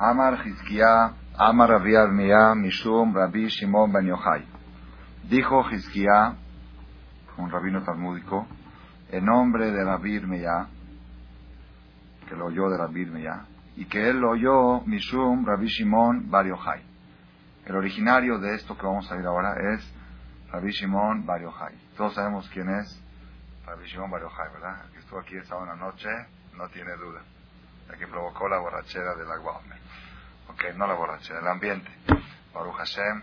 Amar Hizkiah, Amar Rabbi Armiyah, Mishum, Rabbi Shimon Ben Yochai. Dijo Hizkiah, un rabino talmúdico, en nombre de Rabbi Armiyah, que lo oyó de Rabbi Armiyah, y que él lo oyó Mishum, Rabbi Shimon Bar Yochai. El originario de esto que vamos a ver ahora es Rabbi Shimon Bar Yochai. Todos sabemos quién es Rabbi Shimon Bar Yochai, ¿verdad? El que estuvo aquí esta noche, no tiene duda. El que provocó la borrachera de la Guaume. Ok, no la borrachera, el ambiente. Baruch Hashem,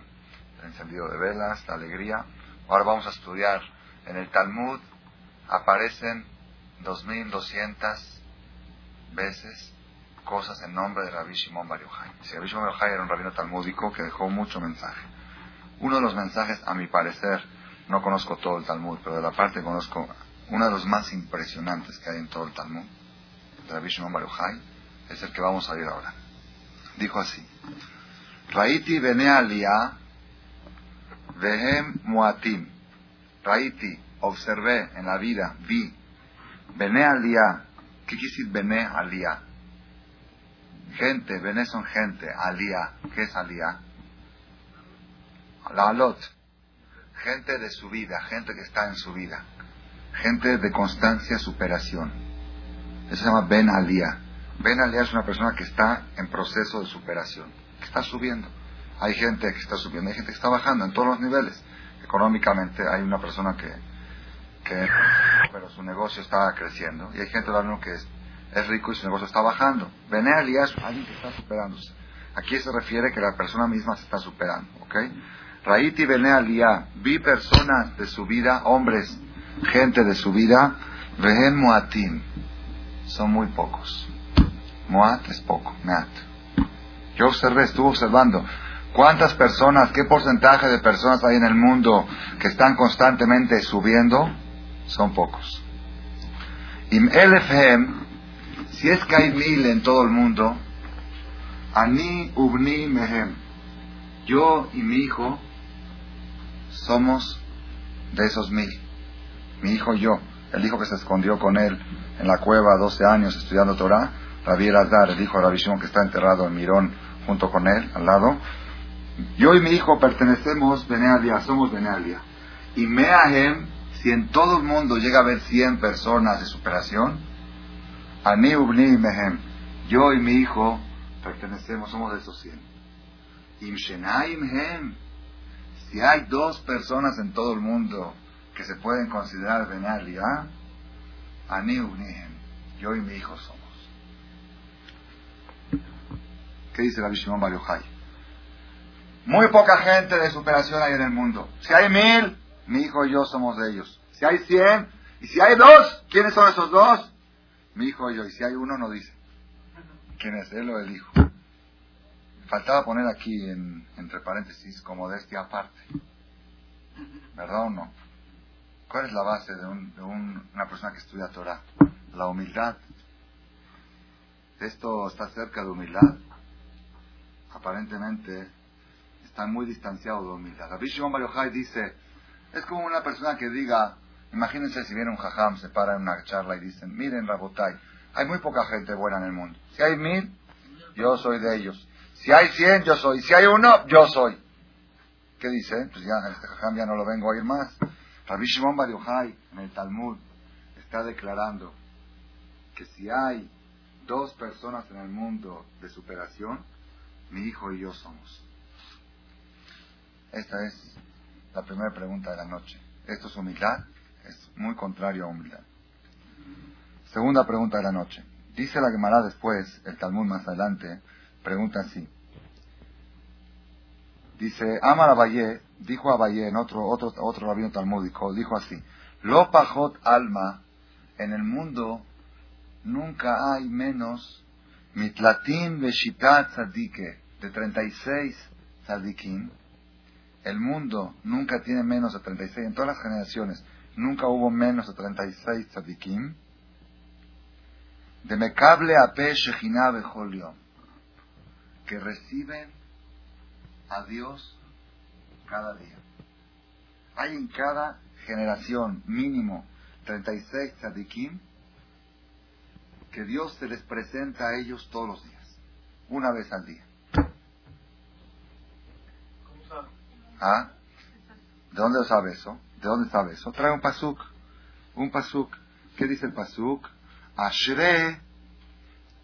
el encendido de velas, la alegría. Ahora vamos a estudiar. En el Talmud aparecen 2200 veces cosas en nombre de Rabbi Shimon Bar Yochai. Si Rabbi Shimon era un rabino talmúdico que dejó mucho mensaje. Uno de los mensajes, a mi parecer, no conozco todo el Talmud, pero de la parte conozco uno de los más impresionantes que hay en todo el Talmud, de Rabbi Shimon Bar es el que vamos a ver ahora. Dijo así, Raiti bene aliyah vehem muatim. Raiti, observé en la vida, vi, bene aliyah. ¿Qué quiere bene aliyah? Gente, bene son gente, aliyah. ¿Qué es aliyah? La alot. Gente de su vida, gente que está en su vida. Gente de constancia, superación. Eso se llama Ben Aliyah. Ben Aliyah es una persona que está en proceso de superación, que está subiendo. Hay gente que está subiendo, hay gente que está bajando en todos los niveles. Económicamente hay una persona que, pero su negocio está creciendo. Y hay gente también que es, es rico y su negocio está bajando. Ben Aliyah es alguien que está superándose. Aquí se refiere que la persona misma se está superando. ¿ok? Raiti Bene Aliyah, vi personas de su vida, hombres, gente de su vida, Vehen Muatim, son muy pocos. Muat es poco, Meat. Yo observé, estuve observando cuántas personas, qué porcentaje de personas hay en el mundo que están constantemente subiendo, son pocos. Im Elefhem, si es que hay mil en todo el mundo, Ani Ubni Mehem, yo y mi hijo somos de esos mil. Mi hijo y yo, el hijo que se escondió con él en la cueva 12 años estudiando Torah, Rabbi Elazar, el hijo de Rabbi que está enterrado en Mirón junto con él, al lado. Yo y mi hijo pertenecemos Benealia, somos Benealia. Y Meahem, si en todo el mundo llega a haber 100 personas de superación, Ani Ubni Mehem, yo y mi hijo pertenecemos, somos de esos 100. Im Shenaim Hem, si hay dos personas en todo el mundo que se pueden considerar Benalia, Ani Ubnihem, yo y mi hijo somos. ¿Qué dice la Shimon Bar Yochai? Muy poca gente de superación hay en el mundo. Si hay mil, mi hijo y yo somos de ellos. Si hay cien, y si hay dos, ¿quiénes son esos dos? Mi hijo y yo. Y si hay uno, no dice. ¿Quién es él o el hijo? Faltaba poner aquí, en, entre paréntesis, como de este aparte. ¿Verdad o no? ¿Cuál es la base de, un, de un, una persona que estudia Torah? La humildad. ¿Esto está cerca de humildad? Aparentemente está muy distanciado de humildad. Rabbi Shimon Bar dice, es como una persona que diga, imagínense si viene un jajam, se para en una charla y dicen, miren Rabotai, hay muy poca gente buena en el mundo. Si hay mil, yo soy de ellos. Si hay cien, yo soy. Si hay uno, yo soy. ¿Qué dice? Pues ya, este jajam ya no lo vengo a oír más. Rabbi Shimon Bar en el Talmud, está declarando que si hay dos personas en el mundo de superación, mi hijo y yo somos. Esta es la primera pregunta de la noche. ¿Esto es humildad? Es muy contrario a humildad. Segunda pregunta de la noche. Dice la Gemara después, el Talmud más adelante, pregunta así. Dice, Amar Abaye, dijo Abaye en otro, otro, otro rabino talmúdico, dijo así, Lo pajot alma, en el mundo nunca hay menos mitlatim veshitat tzadike, de 36 tzadikim, el mundo nunca tiene menos de 36, en todas las generaciones, nunca hubo menos de 36 tzadikim, de mekable shechina bechol que reciben a Dios cada día. Hay en cada generación mínimo 36 tzadikim que Dios se les presenta a ellos todos los días. una vez al día. ¿Ah? ¿De dónde sabe eso? ¿De dónde sabe eso? Trae un pasuk. Un pasuk. ¿Qué dice el pasuk? Ashre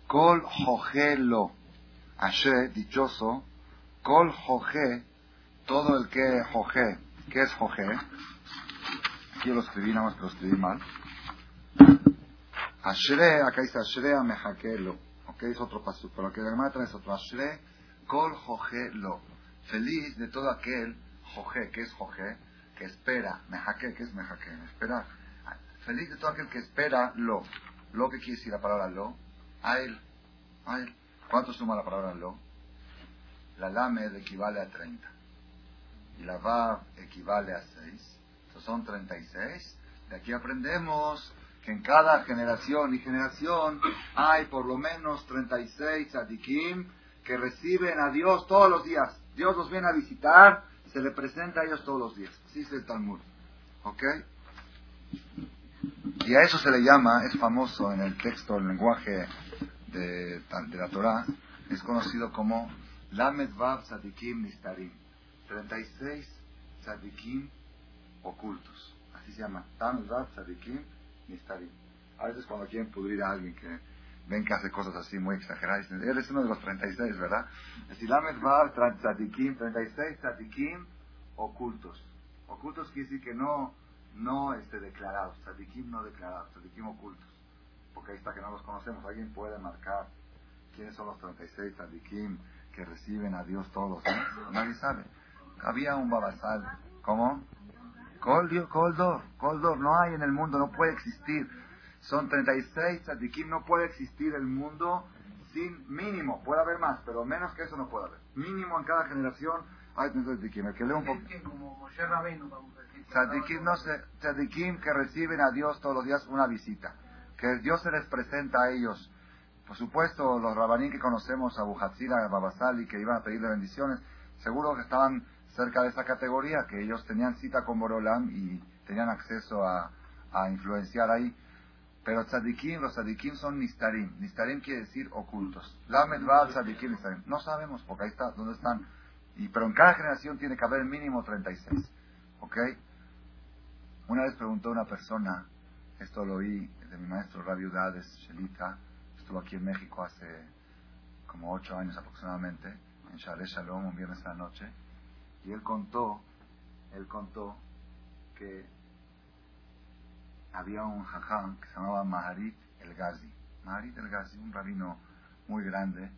kol lo. Ashre, dichoso. Kol joje, todo el que joje. ¿Qué es joje? Aquí lo escribí, nada más que lo escribí mal. Ashre, acá dice Ashre lo. Ok, es otro pasuk. Pero lo que la trae es otro. Ashre kol joje lo. Feliz de todo aquel joje, que es joje, que espera. Mejaque, que es mejaque? Espera. Feliz de todo aquel que espera lo. Lo que quiere decir la palabra lo. A él. A él. ¿Cuánto suma la palabra lo? La lamed equivale a 30. Y la vav equivale a 6. Estos son 36. De aquí aprendemos que en cada generación y generación hay por lo menos 36 adikim que reciben a Dios todos los días. Dios los viene a visitar, se le presenta a ellos todos los días. Así es el Talmud. ¿Ok? Y a eso se le llama, es famoso en el texto, el lenguaje de, de la Torah, es conocido como Lamed Vav Tzadikim Nistarim. 36 Tzadikim ocultos. Así se llama. Lamed Vav Tzadikim Nistarim. A veces cuando quieren pudrir a alguien que ven que hace cosas así muy exageradas, dicen, eres uno de los 36, ¿verdad? Es decir, Lamed Vav Tzadikim, 36 Tzadikim ocultos. Ocultos quiere decir que no, no este, declarados, Tzadikim no declarados, Tzadikim ocultos. Porque ahí está que no los conocemos. Alguien puede marcar quiénes son los 36 Tzadikim que reciben a Dios todos Nadie sabe. Había un babasal. ¿Cómo? Coldor, Coldor, no hay en el mundo, no puede existir. Son 36 tzadikim, no puede existir el mundo sin mínimo. Puede haber más, pero menos que eso no puede haber. Mínimo en cada generación hay tzadikim. El que lee un poco. Tzadikim, no sé, tzadikim que reciben a Dios todos los días una visita. Que Dios se les presenta a ellos por supuesto, los rabanín que conocemos, Abu Hatzira, Babasali, que iban a pedirle bendiciones, seguro que estaban cerca de esa categoría, que ellos tenían cita con Borolam y tenían acceso a, influenciar ahí. Pero tzadikim, los tzadikim son nistarim. Nistarim quiere decir ocultos. Lamed tzadikim, nistarim. No sabemos, porque ahí está, ¿dónde están? Y, pero en cada generación tiene que haber mínimo 36. ¿Ok? Una vez preguntó una persona, esto lo oí de mi maestro Rabbi Udades, Shelita, aquí en México hace como ocho años aproximadamente, en Shalé Shalom, un viernes a la noche, y él contó, él contó que había un jajam que se llamaba Maharit el Ghazi. Maharit el Ghazi, un rabino muy grande,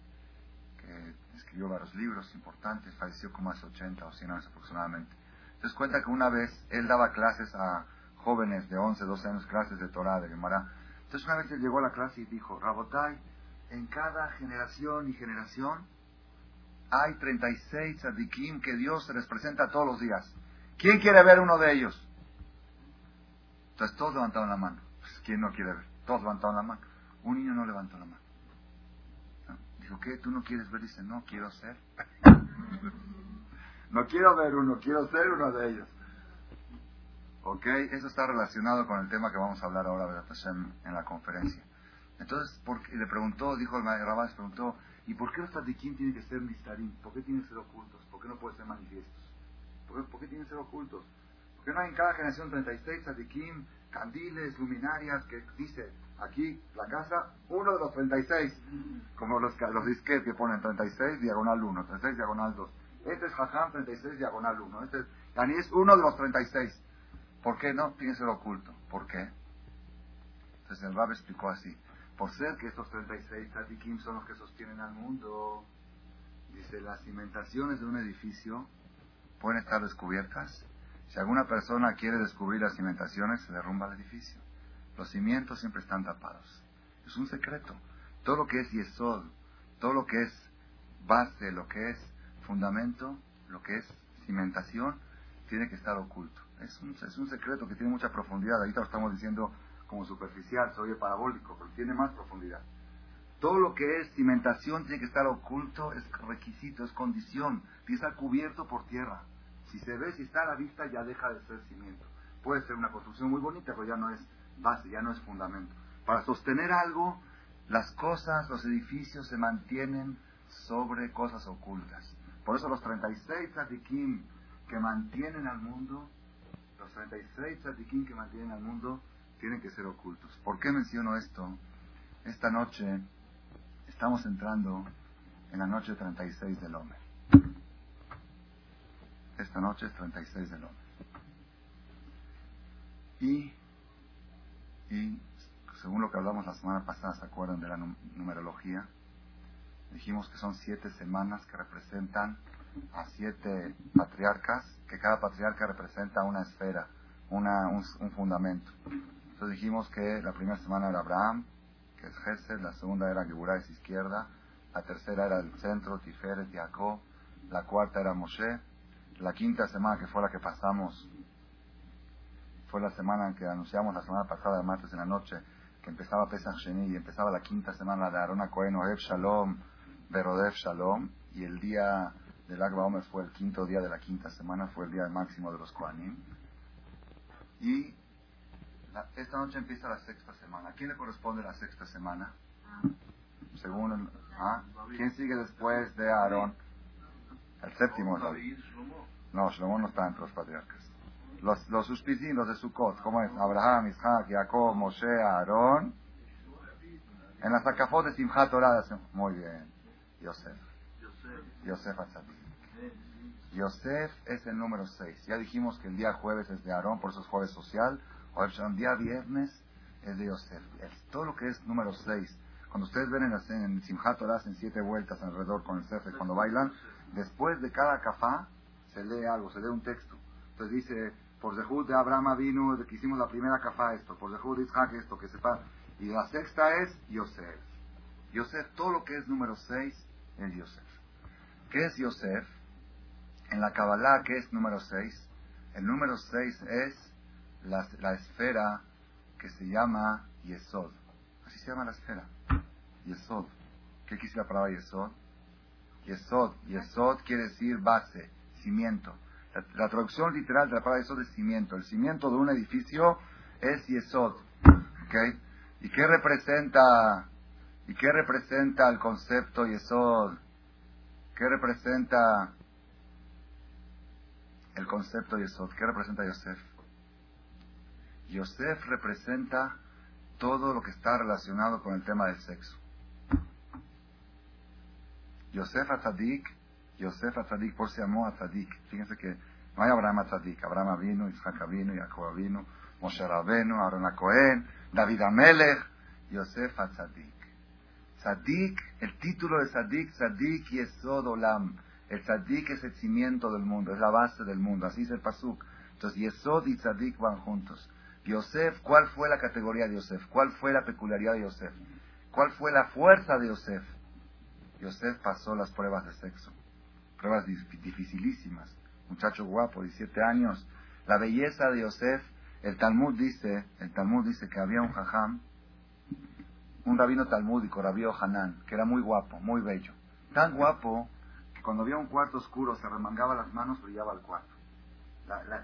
que escribió varios libros importantes, falleció como hace 80 o 100 años aproximadamente. Entonces cuenta que una vez él daba clases a jóvenes de 11, 12 años, clases de Torah, de Gemara, entonces una vez él llegó a la clase y dijo, Rabotai, en cada generación y generación hay 36 tzadikim que Dios se les presenta todos los días. ¿Quién quiere ver uno de ellos? Entonces todos levantaron la mano. Pues, ¿Quién no quiere ver? Todos levantaron la mano. Un niño no levantó la mano. Dijo, ¿qué? ¿Tú no quieres ver? Dice, no, quiero ser. no quiero ver uno, quiero ser uno de ellos. ¿Ok? Eso está relacionado con el tema que vamos a hablar ahora en la conferencia. Entonces, porque, le preguntó, dijo el Rabás, preguntó, ¿y por qué los tzadikim tienen que ser mistarim? ¿Por qué tienen que ser ocultos? ¿Por qué no pueden ser manifiestos? ¿Por qué, tienen que ser ocultos? ¿Por qué no hay en cada generación 36 tzadikim, candiles, luminarias, que dice aquí la casa, uno de los 36, como los, los disquetes que ponen 36 diagonal 1, 36 diagonal 2. Este es Jajam 36 diagonal 1. Este es, Yani es uno de los 36. ¿Por qué no? Ser oculto. ¿Por qué? Entonces el Rab explicó así. Por ser que estos 36 tzadikim son los que sostienen al mundo, dice, las cimentaciones de un edificio pueden estar descubiertas. Si alguna persona quiere descubrir las cimentaciones, se derrumba el edificio. Los cimientos siempre están tapados. Es un secreto. Todo lo que es yesod, todo lo que es base, lo que es fundamento, lo que es cimentación, tiene que estar oculto. Es un, es un secreto que tiene mucha profundidad. Ahorita lo estamos diciendo como superficial, se oye parabólico, pero tiene más profundidad. Todo lo que es cimentación tiene que estar oculto, es requisito, es condición, tiene que estar cubierto por tierra. Si se ve, si está a la vista, ya deja de ser cimiento. Puede ser una construcción muy bonita, pero ya no es base, ya no es fundamento. Para sostener algo, las cosas, los edificios se mantienen sobre cosas ocultas. Por eso los 36 tzadikim que mantienen al mundo, los 36 tzadikim que mantienen al mundo, tienen que ser ocultos. ¿Por qué menciono esto? Esta noche estamos entrando en la noche 36 del hombre. Esta noche es 36 del hombre. Y, y según lo que hablamos la semana pasada, ¿se acuerdan de la numerología? Dijimos que son siete semanas que representan a siete patriarcas, que cada patriarca representa una esfera, una, un, fundamento. Entonces dijimos que la primera semana era Abraham, que es Gesed, la segunda era Geburah, es izquierda, la tercera era el centro, Tiferet, Jacob, la cuarta era Moshe, la quinta semana que fue la que pasamos, fue la semana que anunciamos la semana pasada, el martes en la noche, que empezaba Pesach Sheni y empezaba la quinta semana de Arona Cohen, Ohev Shalom, Berodev Shalom, y el día del Agba Omer fue el quinto día de la quinta semana, fue el día máximo de los Kohanim. Y esta noche empieza la sexta semana. ¿A quién le corresponde la sexta semana? Según ¿ah? ¿Quién sigue después de Aarón? El séptimo. No, Shlomo no está entre los patriarcas. Los, los los de Sukkot, ¿cómo es? Abraham, Isaac, Jacob, Moshe, Aarón. En las acafot de Simchat Torah, muy bien. Yosef. Yosef Atzadik. Yosef es el número 6. Ya dijimos que el día jueves es de Aarón, por eso es jueves social. O el día viernes es de Yosef. Es todo lo que es número 6. Cuando ustedes ven en, en Simchat Torah, hacen siete vueltas alrededor con el Sefer cuando bailan, después de cada kafá se lee algo, se lee un texto. Entonces dice, por Zehud de Abraham vino, que hicimos la primera kafá esto, por Zehud de Isaac esto, que sepa. Y la sexta es Yosef. Yosef, todo lo que es número 6 es Yosef. ¿Qué es Yosef? En la Kabbalah, ¿qué es número 6? El número 6 es la, la, esfera que se llama Yesod. Así se llama la esfera. Yesod. ¿Qué quisiera la palabra Yesod? Yesod. Yesod quiere decir base, cimiento. La, traducción literal de la palabra Yesod es cimiento. El cimiento de un edificio es Yesod. ¿Okay? ¿Y qué representa, y qué representa el concepto Yesod? ¿Qué representa el concepto Yesod? ¿Qué representa Yosef? Yosef representa todo lo que está relacionado con el tema del sexo. Yosef Atzadik, Yosef Atzadik por se llamó Atzadik. Fíjense que no hay Abraham Atzadik. Abraham vino, Isaac vino, Jacob vino, Moshe Rabenu, Aaron Cohen, David Amelech, Yosef Atzadik. Tzadik, el título de Tzadik, Tzadik Yesod Olam. El Tzadik es el cimiento del mundo, es la base del mundo, así es el Pasuk. Entonces Yesod y Tzadik van juntos. Yosef, ¿cuál fue la categoría de Yosef? ¿Cuál fue la peculiaridad de Yosef? ¿Cuál fue la fuerza de Yosef? Yosef pasó las pruebas de sexo. Pruebas dificilísimas. Muchacho guapo, 17 años. La belleza de Yosef, el Talmud dice, el Talmud dice que había un jajam, un rabino talmúdico, Rabí Hanan, que era muy guapo, muy bello. Tan guapo que cuando había un cuarto oscuro se remangaba las manos, brillaba el cuarto.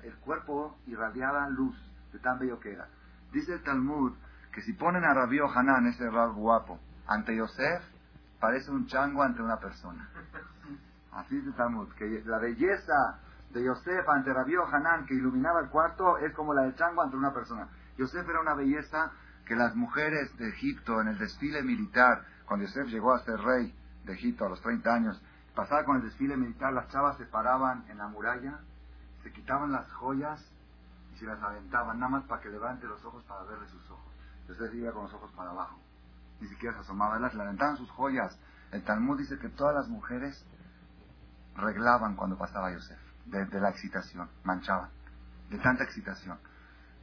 el cuerpo irradiaba luz de tan bello que era. Dice el Talmud que si ponen a Rabí Hanan, ese rab guapo, ante Yosef, parece un chango ante una persona. Así dice Talmud, que la belleza de Yosef ante Rabí Hanan que iluminaba el cuarto es como la del chango ante una persona. Yosef era una belleza que las mujeres de Egipto en el desfile militar, cuando Yosef llegó a ser rey de Egipto a los 30 años, pasaba con el desfile militar, las chavas se paraban en la muralla, se quitaban las joyas y se las aventaban, nada más para que levante los ojos para verle sus ojos. Yosef iba con los ojos para abajo ni siquiera se asomaba, las levantaban sus joyas. El Talmud dice que todas las mujeres reglaban cuando pasaba Yosef, de, la excitación, manchaban, de tanta excitación.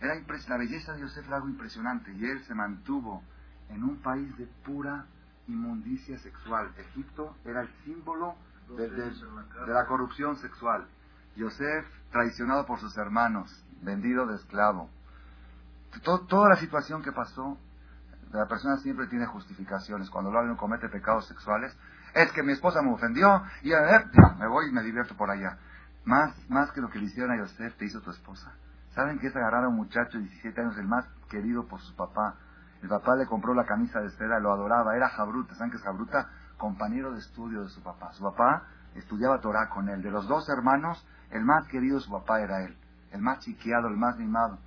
Era la belleza de Yosef era algo impresionante y él se mantuvo en un país de pura inmundicia sexual. Egipto era el símbolo de, la corrupción sexual. Yosef, traicionado por sus hermanos, vendido de esclavo. toda la situación que pasó la persona siempre tiene justificaciones. Cuando alguien comete pecados sexuales, es que mi esposa me ofendió y me voy y me divierto por allá. Más, más que lo que le hicieron a Yosef, te hizo tu esposa. ¿Saben que es agarrar a un muchacho de 17 años, el más querido por su papá? El papá le compró la camisa de seda, lo adoraba, era jabruta. ¿Saben qué es jabruta? compañero de estudio de su papá. Su papá estudiaba Torah con él. De los dos hermanos, el más querido de su papá era él. El más chiqueado, el más mimado.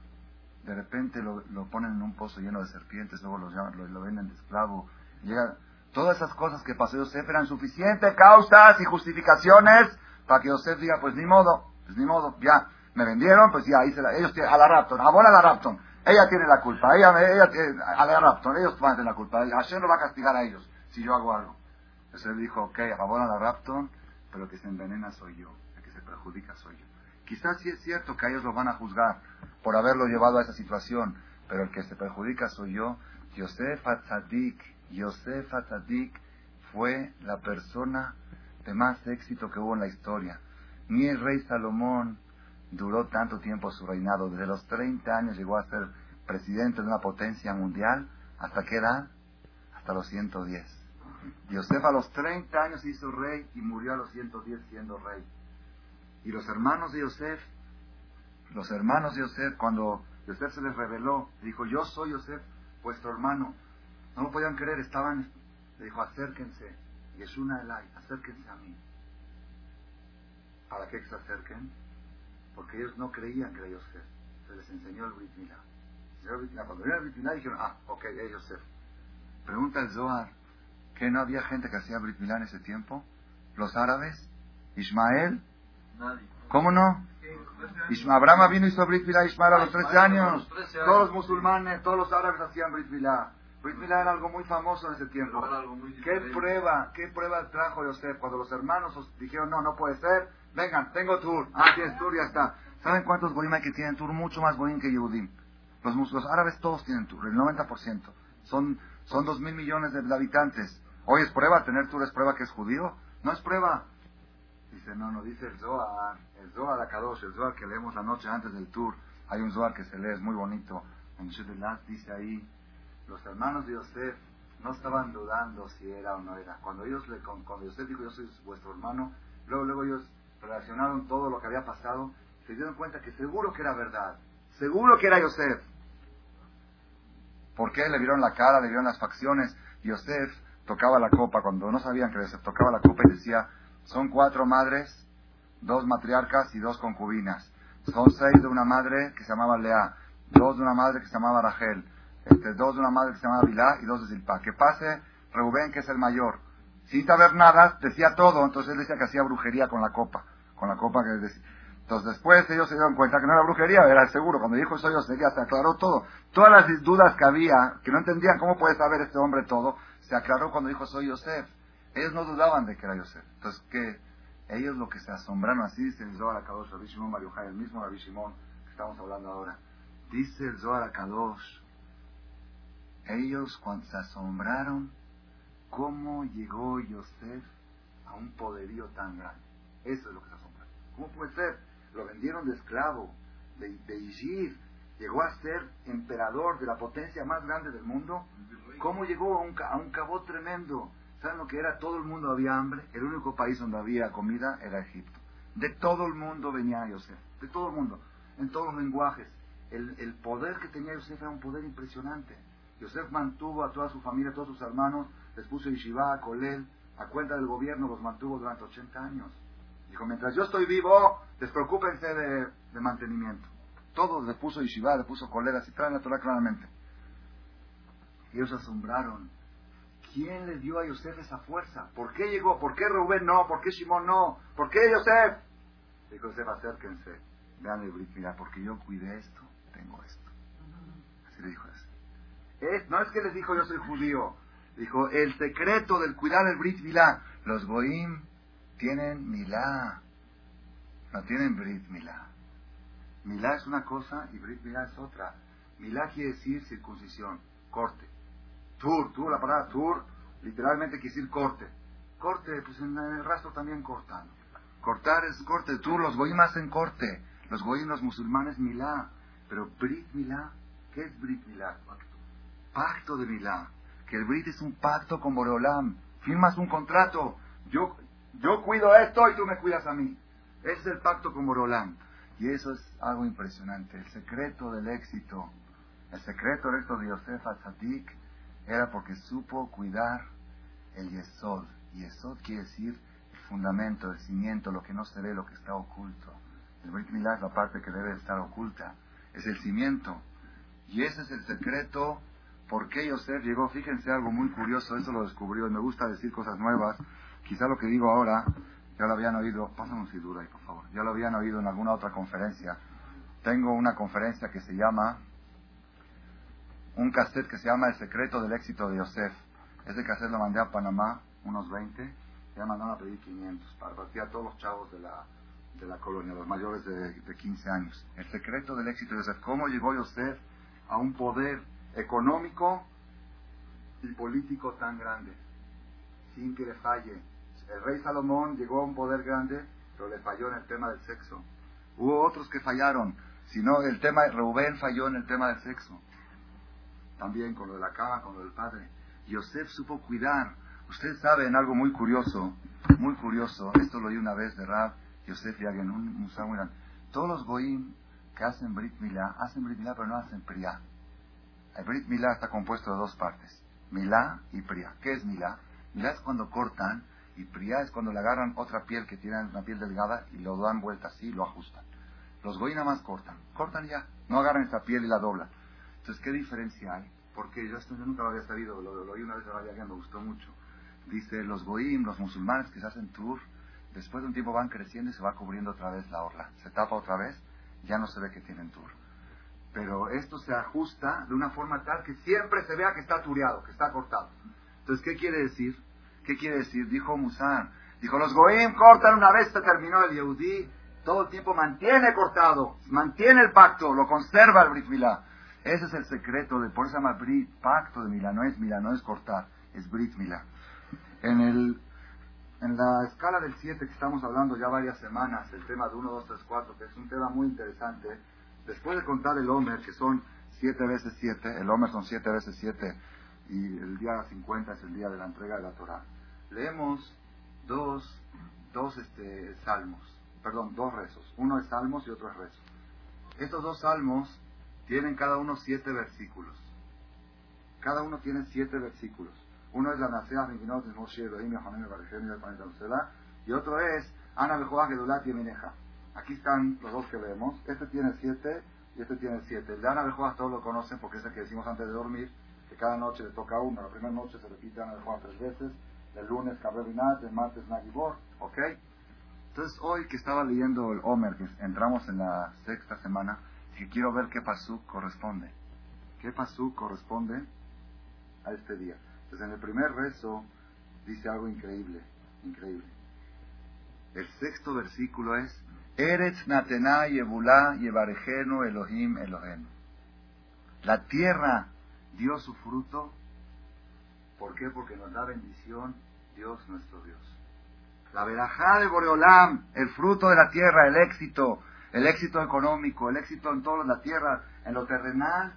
De repente lo, ponen en un pozo lleno de serpientes, luego lo, llaman, lo, venden de esclavo. Llega, todas esas cosas que pasó Yosef eran suficientes causas y justificaciones para que Yosef diga, pues ni modo, pues ni modo, ya, me vendieron, pues ya, hice la, ellos tienen, a la Rapton, a la Rapton, ella tiene la culpa, ella, ella a la Rapton, ellos van a tener la culpa, Hashem no va a castigar a ellos si yo hago algo. Él dijo, ok, a la Rapton, pero que se envenena soy yo, el que se perjudica soy yo. Quizás sí es cierto que ellos lo van a juzgar por haberlo llevado a esa situación, pero el que se perjudica soy yo. Yosef Atzadik, Yosef Atzadik fue la persona de más éxito que hubo en la historia. Ni el rey Salomón duró tanto tiempo su reinado. Desde los 30 años llegó a ser presidente de una potencia mundial. ¿Hasta qué edad? Hasta los 110. Yosef a los 30 años hizo rey y murió a los 110 siendo rey. Y los hermanos de Yosef, los hermanos de Yosef, cuando Yosef se les reveló, dijo, yo soy Yosef, vuestro hermano. No lo podían creer, estaban, le dijo, acérquense. Yeshuna Elai, acérquense a mí. ¿Para qué que se acerquen? Porque ellos no creían que era Yosef. Se les enseñó el Brit Milá. Cuando vieron el Brit Milá dijeron, ah, ok, es Yosef. Pregunta el Zohar, ¿que no había gente que hacía Brit Milá en ese tiempo? ¿Los árabes? ¿Ismael? ¿Cómo no? Abraham vino y hizo Brit Milá Ismael a los 13 años. Todos los musulmanes, todos los árabes hacían Brit Milá. Brit Milá era algo muy famoso en ese tiempo. ¿Qué prueba, qué prueba trajo Yosef cuando los hermanos dijeron, no, no puede ser? Vengan, tengo tour. Ah, tienes tour, ya está. ¿Saben cuántos goyim hay que tienen tour? Mucho más goyim que Yehudim. Los, los árabes todos tienen tour, el 90%. Son, son dos mil millones de habitantes. Hoy es prueba, tener tour es prueba que es judío. No es prueba. Dice, no, no, dice el Zohar, el Zohar Akadosh, el Zohar que leemos la noche antes del tour. Hay un Zohar que se lee, es muy bonito. En Shedelat dice ahí, los hermanos de Yosef no estaban dudando si era o no era. Cuando ellos le, cuando Yosef dijo, yo soy vuestro hermano, luego, luego ellos relacionaron todo lo que había pasado, se dieron cuenta que seguro que era verdad. Seguro que era Yosef. ¿Por qué? Le vieron la cara, le vieron las facciones. Yosef tocaba la copa, cuando no sabían que Yosef tocaba la copa y decía, son cuatro madres, dos matriarcas y dos concubinas. Son seis de una madre que se llamaba Lea, dos de una madre que se llamaba Rachel, dos de una madre que se llamaba Bilá y dos de Zilpa. Que pase Reubén, que es el mayor. Sin saber nada, decía todo, entonces él decía que hacía brujería con la copa, con la copa que decía. Entonces después ellos se dieron cuenta que no era brujería, era seguro. Cuando dijo eso yo sería, se aclaró todo. Todas las dudas que había, que no entendían cómo puede saber este hombre todo, se aclaró cuando dijo soy Yosef. Ellos no dudaban de que era Yosef. Entonces, que Ellos lo que se asombraron, así dice el Zohar Akadosh, Rabbi Shimon el mismo Rabbi Shimon que estamos hablando ahora. Dice el Zohar Akadosh, ellos cuando se asombraron, ¿cómo llegó Yosef a un poderío tan grande? Eso es lo que se asombra. ¿Cómo puede ser? Lo vendieron de esclavo, de, de llegó a ser emperador de la potencia más grande del mundo. ¿Cómo llegó a un, a un cabot tremendo? ¿Saben lo que era? Todo el mundo había hambre. El único país donde había comida era Egipto. De todo el mundo venía Yosef. De todo el mundo. En todos los lenguajes. El, el poder que tenía Yosef era un poder impresionante. Yosef mantuvo a toda su familia, a todos sus hermanos, les puso Yeshiva, Kolel, a cuenta del gobierno, los mantuvo durante 80 años. Dijo, mientras yo estoy vivo, despreocúpense de, mantenimiento. Todos le puso Yeshiva, le puso Kolel, así traen la Torah claramente. Y ellos asombraron. ¿Quién le dio a Yosef esa fuerza? ¿Por qué llegó? ¿Por qué Rubén no? ¿Por qué Simón no? ¿Por qué Yosef? Dijo Yosef, acérquense. Vean el mira, porque yo cuidé esto, tengo esto. Así le dijo eso no es que les dijo yo soy judío. Dijo, el secreto del cuidar el Brit Milá. Los Goim tienen Milá. No tienen Brit Milá. Milá es una cosa y Brit Milá es otra. Milá quiere decir circuncisión, corte. Tur, tur, la palabra tur, literalmente quiere decir corte. Corte, pues en el rastro también cortan. Cortar es corte. Tur, los Goim hacen corte. Los Goim, los musulmanes, Milá. Pero Brit Milá, ¿qué es Brit Milá? Pacto de Milá, que el Brit es un pacto con Boreolam. Firmas un contrato, yo, yo cuido esto y tú me cuidas a mí. Es el pacto con Boreolam. Y eso es algo impresionante. El secreto del éxito, el secreto del éxito de Yosef Atzadik era porque supo cuidar el Yesod, Y eso quiere decir el fundamento, el cimiento, lo que no se ve, lo que está oculto. El Brit Milá es la parte que debe estar oculta. Es el cimiento. Y ese es el secreto por qué Yosef llegó. Fíjense algo muy curioso, eso lo descubrió y me gusta decir cosas nuevas. Quizá lo que digo ahora ya lo habían oído. Pásame un sidura ahí, por favor. Ya lo habían oído en alguna otra conferencia. Tengo una conferencia que se llama, un cassette que se llama El secreto del éxito de Yosef. Ese cassette lo mandé a Panamá, unos 20. Ya mandaron a pedir 500 para partir a todos los chavos de la, de la colonia, los mayores de, de 15 años. El secreto del éxito de Yosef. ¿Cómo llegó Yosef a un poder económico y político tan grande? Sin que le falle. El rey Salomón llegó a un poder grande, pero le falló en el tema del sexo. Hubo otros que fallaron, sino el tema, Reubén falló en el tema del sexo. También con lo de la cama, con lo del padre. Yosef supo cuidar. Ustedes saben algo muy curioso, muy curioso, esto lo oí una vez de Rab, Yosef Yagen, un musulmán. Todos los goyim que hacen Brit Milá, hacen Brit Milá pero no hacen Priá. El Brit Milá está compuesto de dos partes, Milá y Priá. ¿Qué es Milá? Milá es cuando cortan y Priá es cuando le agarran otra piel que tiene una piel delgada y lo dan vuelta así y lo ajustan. Los goyim nada cortan, cortan ya, no agarran esa piel y la doblan. Entonces, ¿qué diferencia hay? Porque yo, esto, nunca lo había sabido, lo, oí una vez de Rabia me gustó mucho. Dice, los goyim, los musulmanes que se hacen tour, después de un tiempo van creciendo y se va cubriendo otra vez la orla. Se tapa otra vez, ya no se ve que tienen tour. Pero esto se ajusta de una forma tal que siempre se vea que está tureado, que está cortado. Entonces, ¿qué quiere decir? ¿Qué quiere decir? Dijo Musan. Dijo, los goyim cortan una vez, se terminó el Yehudí, todo el tiempo mantiene cortado, mantiene el pacto, lo conserva el Brit Milá. Ese es el secreto de, por eso se llama pacto de Milá, no es Milá, no es cortar, es Brit Milá. En, el, en la escala del 7 que estamos hablando ya varias semanas, el tema de 1, 2, 3, 4, que es un tema muy interesante, después de contar el Homer, que son 7 veces 7, el Homer son 7 veces 7, y el día 50 es el día de la entrega de la Torah, leemos dos, dos este, salmos, perdón, dos rezos, uno es salmos y otro es rezo. Estos dos salmos tienen cada uno siete versículos. Cada uno tiene siete versículos. Uno es la Nasea Minginot de Moshe Elohim y otro es Ana Bejoa Gedulat y Mineja. Aquí están los dos que vemos. Este tiene siete y este tiene siete. El de Ana Bejoa todos lo conocen porque es el que decimos antes de dormir, que cada noche le toca uno. La primera noche se repite Ana Bejoa tres veces. El lunes Kaberinat, el martes Nagibor. ¿Ok? Entonces hoy que estaba leyendo el Homer, que entramos en la sexta semana, que quiero ver qué pasú corresponde. ¿Qué pasú corresponde a este día? Entonces en el primer rezo dice algo increíble, increíble. El sexto versículo es Eretz Natená Yebulá Elohim Elohim. La tierra dio su fruto. ¿Por qué? Porque nos da bendición Dios nuestro Dios. La verajá de Boreolam, el fruto de la tierra, el éxito, el éxito económico, el éxito en toda la tierra, en lo terrenal,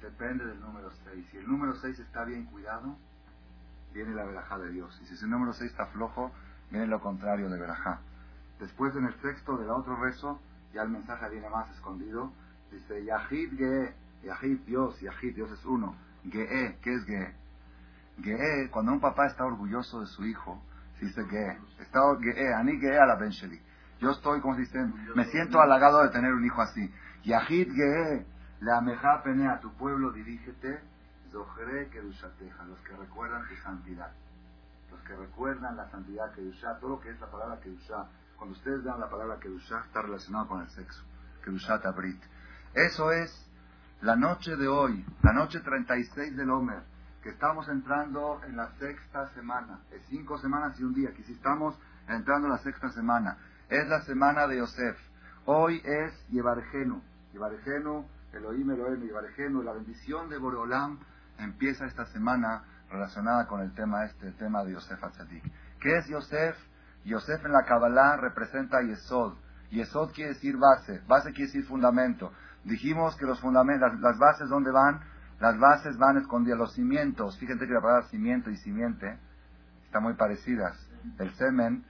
depende del número 6. Si el número 6 está bien cuidado, viene la verajá de Dios. Y si ese número 6 está flojo, viene lo contrario de verajá. Después en el texto del otro rezo, ya el mensaje viene más escondido. Dice, Yahid Ge, Yahid Dios, Yahid Dios es uno. Ge, ¿qué es Ge? Ge, cuando un papá está orgulloso de su hijo, dice Ge. Está Ge, Ani Ge a la Bensheli. Yo estoy, como dicen, me siento halagado de tener un hijo así. Yahid Ge, la ameja pene a tu pueblo, dirígete, Zohre Kedushateja, los que recuerdan tu santidad. Los que recuerdan la santidad Kedusha, todo lo que es la palabra Kedusha. Cuando ustedes vean la palabra Kedusha, está relacionado con el sexo. Kedusha Tabrit. Eso es la noche de hoy, la noche 36 del Homer, que estamos entrando en la sexta semana. Es cinco semanas y un día, que si estamos entrando en la sexta semana. Es la semana de Yosef. Hoy es Yevargenu. Yevargenu, Elohim, Elohim, Yevargenu. La bendición de Boreolam empieza esta semana relacionada con el tema este, el tema de Yosef Atzadik. ¿Qué es Yosef? Yosef en la Kabbalah representa Yesod. Yesod quiere decir base, base quiere decir fundamento. Dijimos que los fundamentos, las, bases, ¿dónde van? Las bases van escondidas, los cimientos. Fíjense que la palabra cimiento y simiente están muy parecidas. El semen,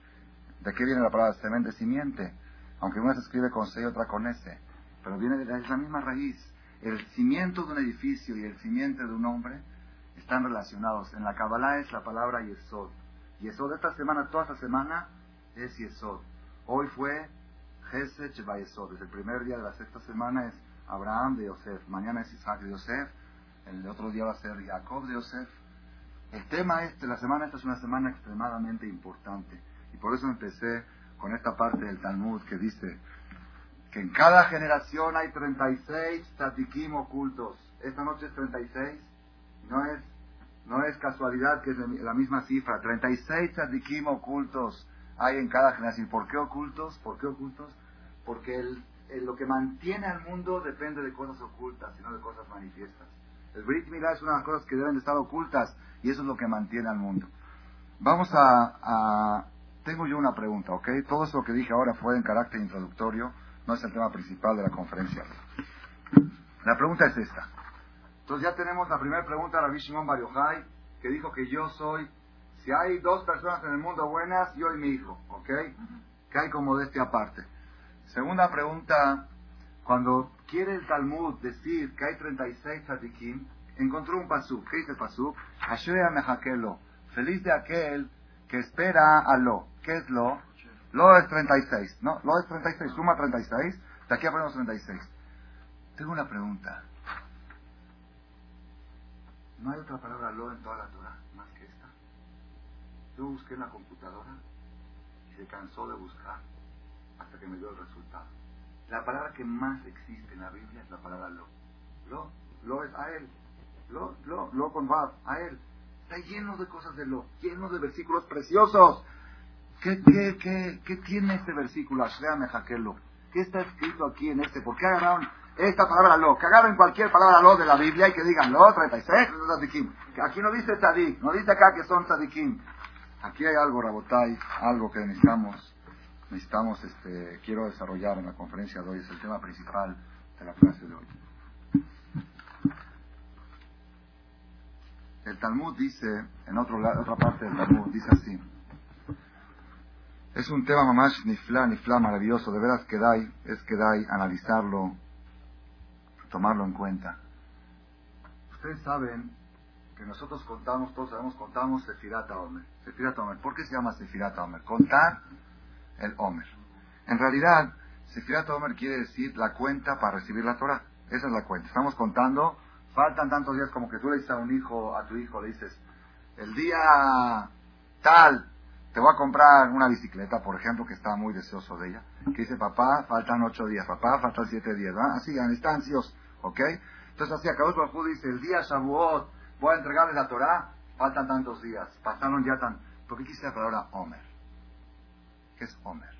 ¿de qué viene la palabra semen? De simiente. Aunque una se escribe con C y otra con S. Pero viene de la, es la misma raíz. El cimiento de un edificio y el cimiento de un hombre están relacionados. En la Kabbalah es la palabra Yesod. Yesod, esta semana, toda esta semana es Yesod. Hoy fue Gesed Yesod. Desde el primer día de la sexta semana es Abraham de Yosef. Mañana es Isaac de Yosef. El otro día va a ser Jacob de Yosef. El tema este, la semana esta es una semana extremadamente importante. Y por eso empecé con esta parte del Talmud que dice que en cada generación hay 36 tzadikim ocultos. Esta noche es 36. No es, no es casualidad que es la misma cifra. 36 tzadikim ocultos hay en cada generación. ¿Por qué ocultos? ¿Por qué ocultos? Porque el, lo que mantiene al mundo depende de cosas ocultas y no de cosas manifiestas. El Brit Milá es una de las cosas que deben de estar ocultas y eso es lo que mantiene al mundo. Vamos a, Tengo yo una pregunta, ¿ok? Todo eso que dije ahora fue en carácter introductorio, no es el tema principal de la conferencia. La pregunta es esta. Entonces ya tenemos la primera pregunta de Rabbi Shimon Bar que dijo que yo soy si hay dos personas en el mundo buenas, yo y mi hijo, ¿ok? Que hay como de este aparte. Segunda pregunta, cuando quiere el Talmud decir que hay 36 tzadikim, encontró un pasuk. ¿Qué dice el pasuk? Mejaqelo. Feliz de aquel que espera a lo. ¿Qué es lo? Lo es 36, ¿no? Lo es 36, suma 36. De aquí ponemos 36. Tengo una pregunta. ¿No hay otra palabra lo en toda la Torah? Yo busqué en la computadora y se cansó de buscar hasta que me dio el resultado. La palabra que más existe en la Biblia es la palabra lo. Lo, lo es a él. Lo, lo, lo con Vav, a él. Está lleno de cosas de lo, lleno de versículos preciosos. ¿Qué, qué, qué, qué tiene este versículo? Ashreame Jaquelo. ¿Qué está escrito aquí en este? ¿Por qué agarraron esta palabra lo? Que agarren cualquier palabra lo de la Biblia y que digan lo, 36, tzadikim. Aquí no dice tzadik, no dice acá que son tzadikim. Aquí hay algo, Rabotai, algo que necesitamos, necesitamos, este, quiero desarrollar en la conferencia de hoy, es el tema principal de la clase de hoy. El Talmud dice, en otro, otra parte del Talmud, dice así. Es un tema mamás nifla, nifla, maravilloso. De veras que dai, es que dai analizarlo, tomarlo en cuenta. Ustedes saben que nosotros contamos, todos sabemos, contamos Sefirat Omer. Sefirat Omer. ¿Por qué se llama Sefirat Omer? Contar el Omer. En realidad, Sefirat Omer quiere decir la cuenta para recibir la Torah. Esa es la cuenta. Estamos contando, faltan tantos días como que tú le dices a un hijo, a tu hijo, le dices, el día tal, te voy a comprar una bicicleta, por ejemplo, que está muy deseoso de ella, que dice, papá, faltan ocho días, papá, faltan siete días. Así, están ansiosos, ¿ok? Entonces así, acabó el dice, el día Shavuot, voy a entregarle la Torah, faltan tantos días, pasaron ya tan... ¿Por qué quise la palabra Omer? ¿Qué es Omer?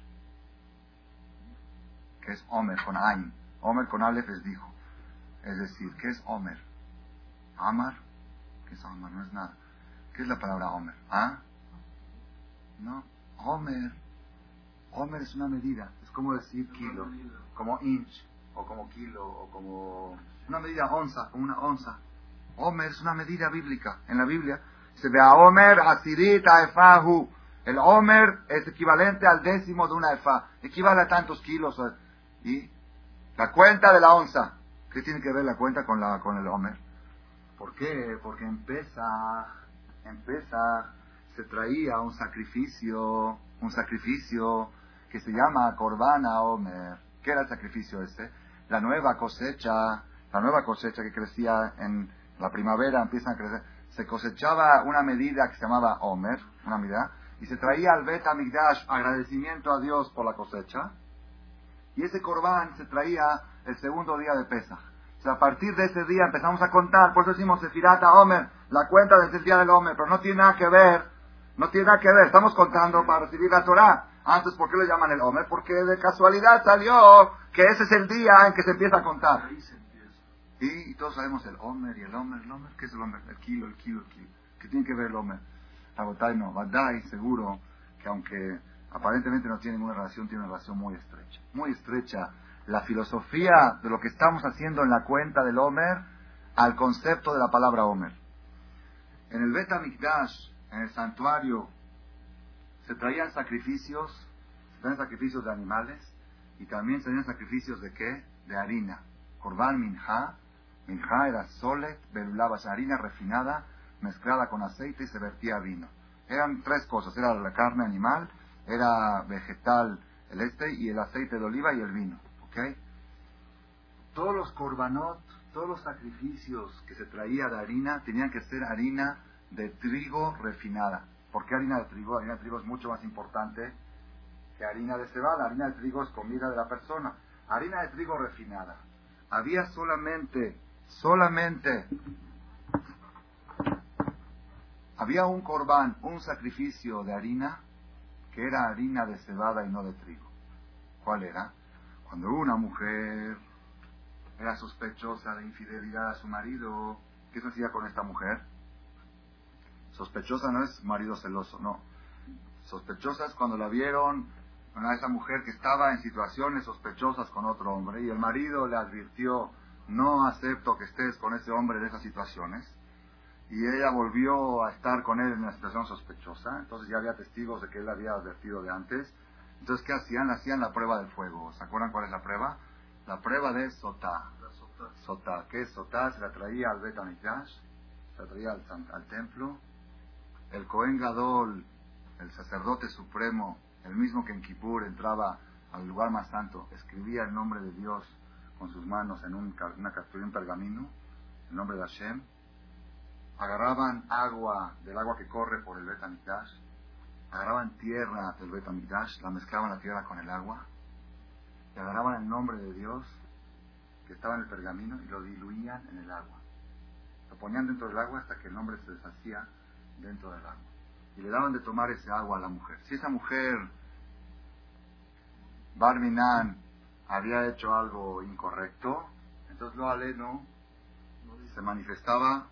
¿Qué es Omer con Ain? Omer con Aleph es dijo. Es decir, ¿qué es Omer? Amar. ¿Qué es Amar? No es nada. ¿Qué es la palabra Omer? ¿Ah? No. Omer. Omer es una medida. Es como decir kilo. Como inch. O como kilo. O como... Una medida onza. Como una onza. Omer es una medida bíblica. En la Biblia se ve a Omer, Asirit, Efahu. El Omer es equivalente al décimo de una Efa. Equivale a tantos kilos. Y la cuenta de la onza. ¿Qué tiene que ver la cuenta con, la, con el Omer? ¿Por qué? Porque en Pesach, se traía un sacrificio, un sacrificio que se llama Corbana Omer. ¿Qué era el sacrificio ese? La nueva cosecha, la nueva cosecha que crecía en, la primavera empiezan a crecer, se cosechaba una medida que se llamaba Omer, una medida, y se traía al Bet Amigdash agradecimiento a Dios por la cosecha, y ese corbán se traía el segundo día de Pesach. O sea, a partir de ese día empezamos a contar, por eso decimos Sefirata Omer, la cuenta desde el día del Omer, pero no tiene nada que ver, no tiene nada que ver, estamos contando para recibir la Torah. Antes, ¿por qué lo llaman el Omer? Porque de casualidad salió que ese es el día en que se empieza a contar. Y, todos sabemos el Homer y el Homer. ¿El Homer? ¿Qué es el Homer? El kilo, el kilo, el kilo. ¿Qué tiene que ver el Homer? Rabotai no. Badai seguro que aunque aparentemente no tiene ninguna relación, tiene una relación muy estrecha. Muy estrecha. La filosofía de lo que estamos haciendo en la cuenta del Homer al concepto de la palabra Homer. En el Bet Mikdash, en el santuario, se traían sacrificios, se traían sacrificios de animales y también se traían sacrificios de qué? De harina. Corban Minha, Minja era solet, belulaba harina refinada, mezclada con aceite y se vertía vino. Eran tres cosas, era la carne animal, era vegetal el este y el aceite de oliva y el vino. ¿ok? Todos los korbanot, todos los sacrificios que se traía de harina tenían que ser harina de trigo refinada. ¿Por qué harina de trigo? Harina de trigo es mucho más importante que harina de cebada. Harina de trigo es comida de la persona. Harina de trigo refinada. Había solamente, solamente, había un corbán, un sacrificio de harina que era harina de cebada y no de trigo. ¿Cuál era? Cuando una mujer era sospechosa de infidelidad a su marido, ¿qué se hacía con esta mujer? Sospechosa no es marido celoso, no. Sospechosa es cuando la vieron a esa mujer que estaba en situaciones sospechosas con otro hombre y el marido le advirtió, no acepto que estés con ese hombre en esas situaciones. Y ella volvió a estar con él en una situación sospechosa, entonces ya había testigos de que él había advertido de antes. Entonces, ¿qué hacían? Hacían la prueba del fuego. ¿Se acuerdan cuál es la prueba? La prueba de Sotá. Sotá. ¿Qué es Sotá? Se la traía al Bet se la traía al, al templo. El Cohen Gadol, el sacerdote supremo, el mismo que en Kippur entraba al lugar más santo, escribía el nombre de Dios con sus manos en un, una un pergamino, el nombre de Hashem, agarraban agua del agua que corre por el Betamikdash, agarraban tierra del Betamikdash, la mezclaban la tierra con el agua, y agarraban el nombre de Dios que estaba en el pergamino y lo diluían en el agua. Lo ponían dentro del agua hasta que el nombre se deshacía dentro del agua y le daban de tomar ese agua a la mujer. Si esa mujer, Barminan, había hecho algo incorrecto, entonces lo aleno se manifestaba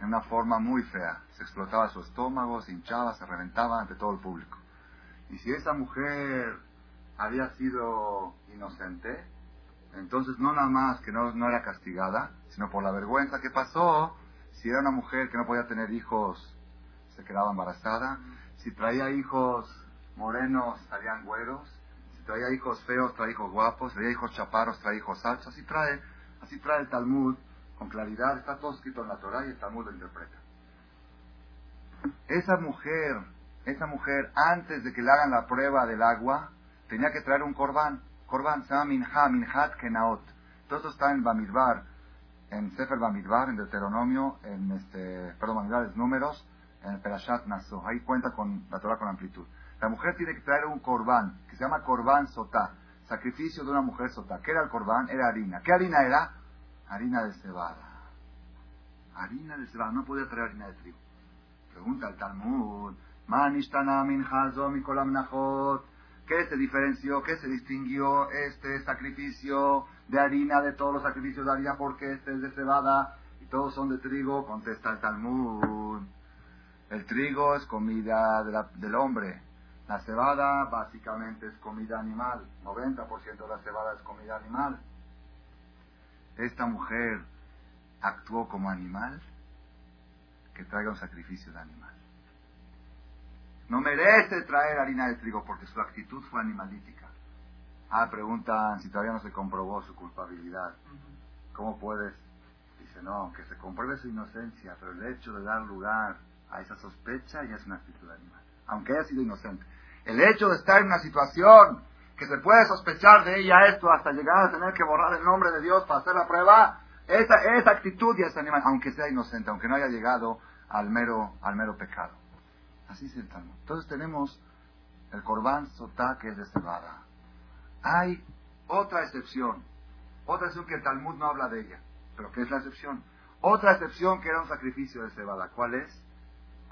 en una forma muy fea. Se explotaba su estómago, se hinchaba, se reventaba ante todo el público. Y si esa mujer había sido inocente, entonces no nada más que no, no era castigada, sino por la vergüenza que pasó, si era una mujer que no podía tener hijos se quedaba embarazada. Si traía hijos morenos, salían güeros. Si traía hijos feos, traía hijos guapos. Si traía hijos chaparros, traía hijos altos. Así trae, así trae el Talmud con claridad. Está todo escrito en la Torah y el Talmud lo interpreta. Esa mujer, esa mujer, antes de que le hagan la prueba del agua, tenía que traer un corbán. Corbán se llama minha, minhat kenaot. Todo eso está en Bamidbar, en Sefer Bamidbar, en Deuteronomio, en este, perdón, Bamidbar es números, en el Perashat Naso. Ahí cuenta con la Torah con amplitud. La mujer tiene que traer un corbán, que se llama corbán sotá, sacrificio de una mujer sotá. ¿Qué era el corbán? Era harina. ¿Qué harina era? Harina de cebada. Harina de cebada, no podía traer harina de trigo. Pregunta el Talmud, ¿Qué se diferenció? ¿Qué se distinguió este sacrificio de harina de todos los sacrificios de harina porque este es de cebada y todos son de trigo? Contesta el Talmud. El trigo es comida del hombre. La cebada básicamente es comida animal. 90% de la cebada es comida animal. Esta mujer actuó como animal que traiga un sacrificio de animal. No merece traer harina de trigo porque su actitud fue animalítica. Ah, preguntan si todavía no se comprobó su culpabilidad. ¿Cómo puedes? Dice, no, que se compruebe su inocencia, pero el hecho de dar lugar a esa sospecha ya es una actitud animal, aunque haya sido inocente. El hecho de estar en una situación que se puede sospechar de ella esto hasta llegar a tener que borrar el nombre de Dios para hacer la prueba, esa, esa actitud ya es animal, aunque sea inocente, aunque no haya llegado al mero, al mero pecado. Así es el Talmud. Entonces tenemos el corbán sotá que es de cebada. Hay otra excepción, otra excepción que el Talmud no habla de ella, pero que es la excepción. Otra excepción que era un sacrificio de cebada. ¿Cuál es?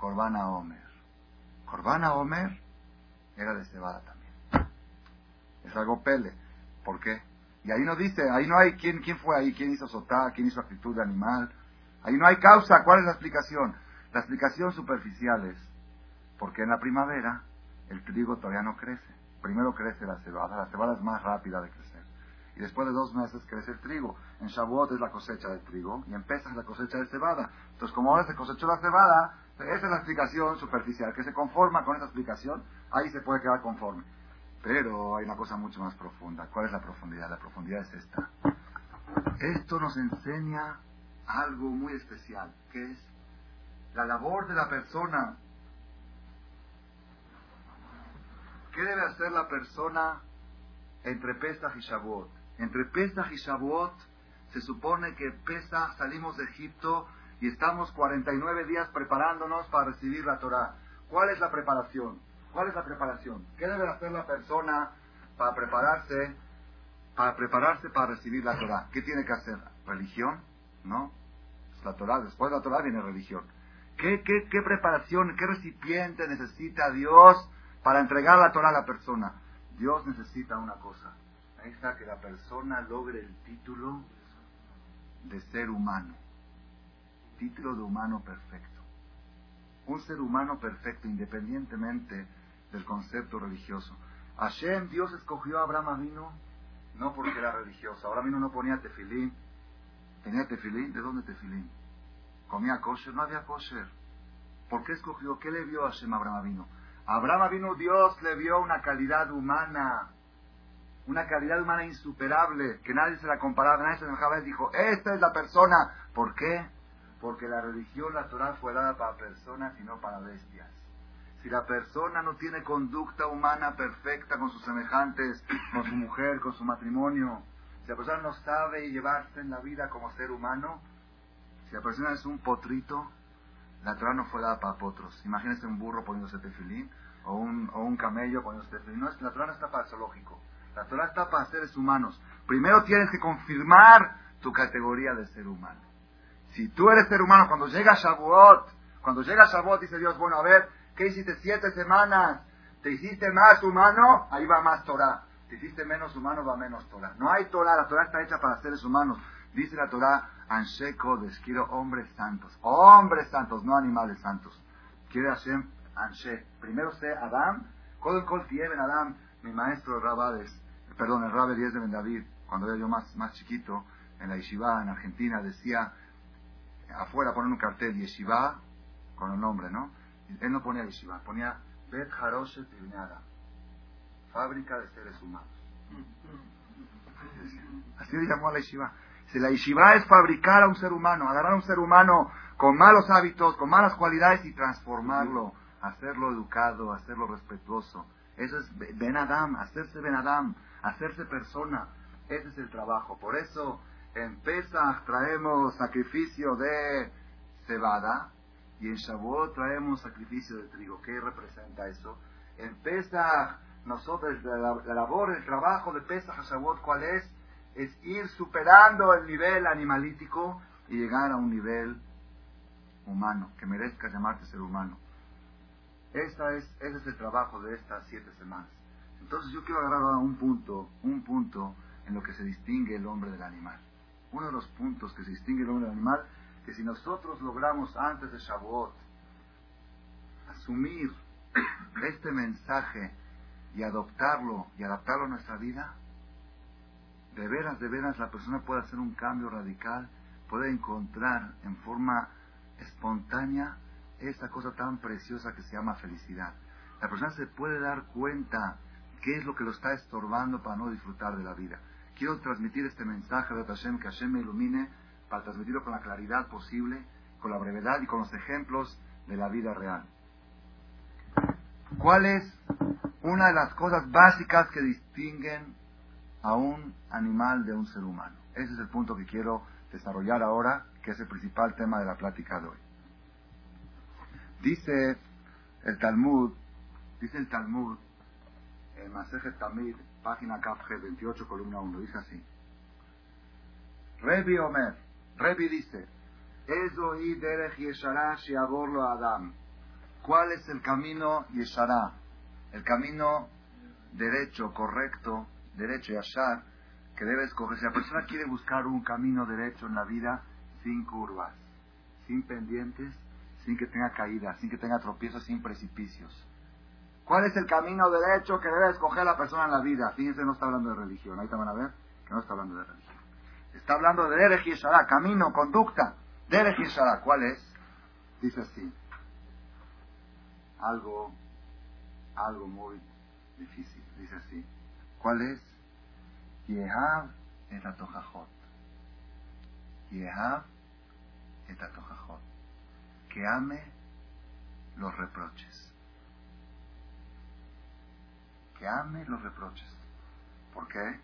Corbana Omer. Corbana Omer era de cebada también. Es algo pele. ¿Por qué? Y ahí no dice, ahí no hay quién, quién fue ahí, quién hizo sotá, quién hizo actitud de animal. Ahí no hay causa. ¿Cuál es la explicación? La explicación superficial es porque en la primavera el trigo todavía no crece. Primero crece la cebada. La cebada es más rápida de crecer. Y después de dos meses crece el trigo. En Shavuot es la cosecha del trigo y en Pesach es la cosecha de cebada. Entonces, como ahora se cosechó la cebada, esa es la explicación superficial. Que se conforma con esa explicación, ahí se puede quedar conforme. Pero hay una cosa mucho más profunda. ¿Cuál es la profundidad? La profundidad es esta. Esto nos enseña algo muy especial, que es la labor de la persona ¿Qué debe hacer la persona entre Pesach y Shavuot? Entre Pesach y Shavuot se supone que Pesach salimos de Egipto y estamos 49 días preparándonos para recibir la Torah. ¿Cuál es la preparación? ¿Cuál es la preparación? ¿Qué debe hacer la persona para prepararse para prepararse para recibir la Torah? ¿Qué tiene que hacer? ¿Religión? ¿No? Es la Torah. Después de la Torah viene religión. ¿Qué, qué, qué preparación, qué recipiente necesita Dios para entregar la Torah a la persona? Dios necesita una cosa. Está, que la persona logre el título de ser humano. Título de humano perfecto. Un ser humano perfecto, independientemente del concepto religioso. Hashem, Dios escogió a Abraham Avino no porque era religioso. Abraham Avino no ponía tefilín. ¿Tenía tefilín? ¿De dónde tefilín? ¿Comía kosher? No había kosher. ¿Por qué escogió? ¿Qué le vio a Hashem Abraham Avino? Abraham Avino Dios le vio una calidad humana una calidad humana insuperable, que nadie se la comparaba, nadie se dejaba, él dijo, esta es la persona. ¿Por qué? Porque la religión, la Torah fue dada para personas y no para bestias. Si la persona no tiene conducta humana perfecta con sus semejantes, con su mujer, con su matrimonio, si la persona no sabe llevarse en la vida como ser humano, si la persona es un potrito, la Torah no fue dada para potros. Imagínense un burro poniéndose tefilín o un, o un camello poniéndose tefilín. No, la Torah no está para zoológico. La Torah está para seres humanos. Primero tienes que confirmar tu categoría de ser humano. Si tú eres ser humano, cuando llega Shavuot, cuando llega Shavuot dice Dios, bueno, a ver, ¿qué hiciste siete semanas? ¿Te hiciste más humano? Ahí va más Torah. ¿Te hiciste menos humano? Va menos Torah. No hay Torah, la Torah está hecha para seres humanos. Dice la Torah, Anshe Kodesh, quiero hombres santos. Hombres santos, no animales santos. Quiere Hashem Anshe. Primero sé Adam, Kodem Kol en Adam, mi maestro Rabades perdón, el Rabbi 10 de Ben David, cuando era yo más, más chiquito, en la Yeshiva en Argentina, decía, afuera ponen un cartel, Yeshiva, con el nombre, ¿no? Él no ponía Yeshiva, ponía Bet Haroshet fábrica de seres humanos. Así le llamó a la Yeshiva. Si la Yeshiva es fabricar a un ser humano, agarrar a un ser humano con malos hábitos, con malas cualidades y transformarlo, hacerlo educado, hacerlo respetuoso. Eso es Ben Adam, hacerse Ben Adam hacerse persona. Ese es el trabajo. Por eso en Pesach traemos sacrificio de cebada y en Shavuot traemos sacrificio de trigo. ¿Qué representa eso? En Pesach, nosotros, la, labor, el trabajo de Pesach a Shavuot, ¿cuál es? Es ir superando el nivel animalítico y llegar a un nivel humano, que merezca llamarse ser humano. Esta es, ese es el trabajo de estas siete semanas. Entonces yo quiero agarrar un punto, un punto en lo que se distingue el hombre del animal. Uno de los puntos que se distingue el hombre del animal, que si nosotros logramos antes de Shavuot asumir este mensaje y adoptarlo y adaptarlo a nuestra vida, de veras, de veras la persona puede hacer un cambio radical, puede encontrar en forma espontánea esa cosa tan preciosa que se llama felicidad. La persona se puede dar cuenta ¿Qué es lo que lo está estorbando para no disfrutar de la vida? Quiero transmitir este mensaje de Hashem, que Hashem me ilumine para transmitirlo con la claridad posible, con la brevedad y con los ejemplos de la vida real. ¿Cuál es una de las cosas básicas que distinguen a un animal de un ser humano? Ese es el punto que quiero desarrollar ahora, que es el principal tema de la plática de hoy. Dice el Talmud, dice el Talmud, en Masejet Tamid, página KFG 28, columna 1, dice así. Rebi Omer, Rebi dice, Ezohi derech yeshara shiaborlo Adam. ¿Cuál es el camino yeshara? El camino derecho, correcto, derecho, yashar, que debe escoger. Si la persona quiere buscar un camino derecho en la vida, sin curvas, sin pendientes, sin que tenga caídas, sin que tenga tropiezos, sin precipicios ¿Cuál es el camino derecho que debe escoger la persona en la vida? Fíjense, no está hablando de religión. Ahí te van a ver que no está hablando de religión. Está hablando de Derech Yeshara, camino, conducta. Derech Yeshara, ¿cuál es? Dice así. Algo, algo muy difícil. Dice así. ¿Cuál es? Yehav et atojajot. Yehav et. Que ame los reproches. Que ame los reproches. ¿Por qué?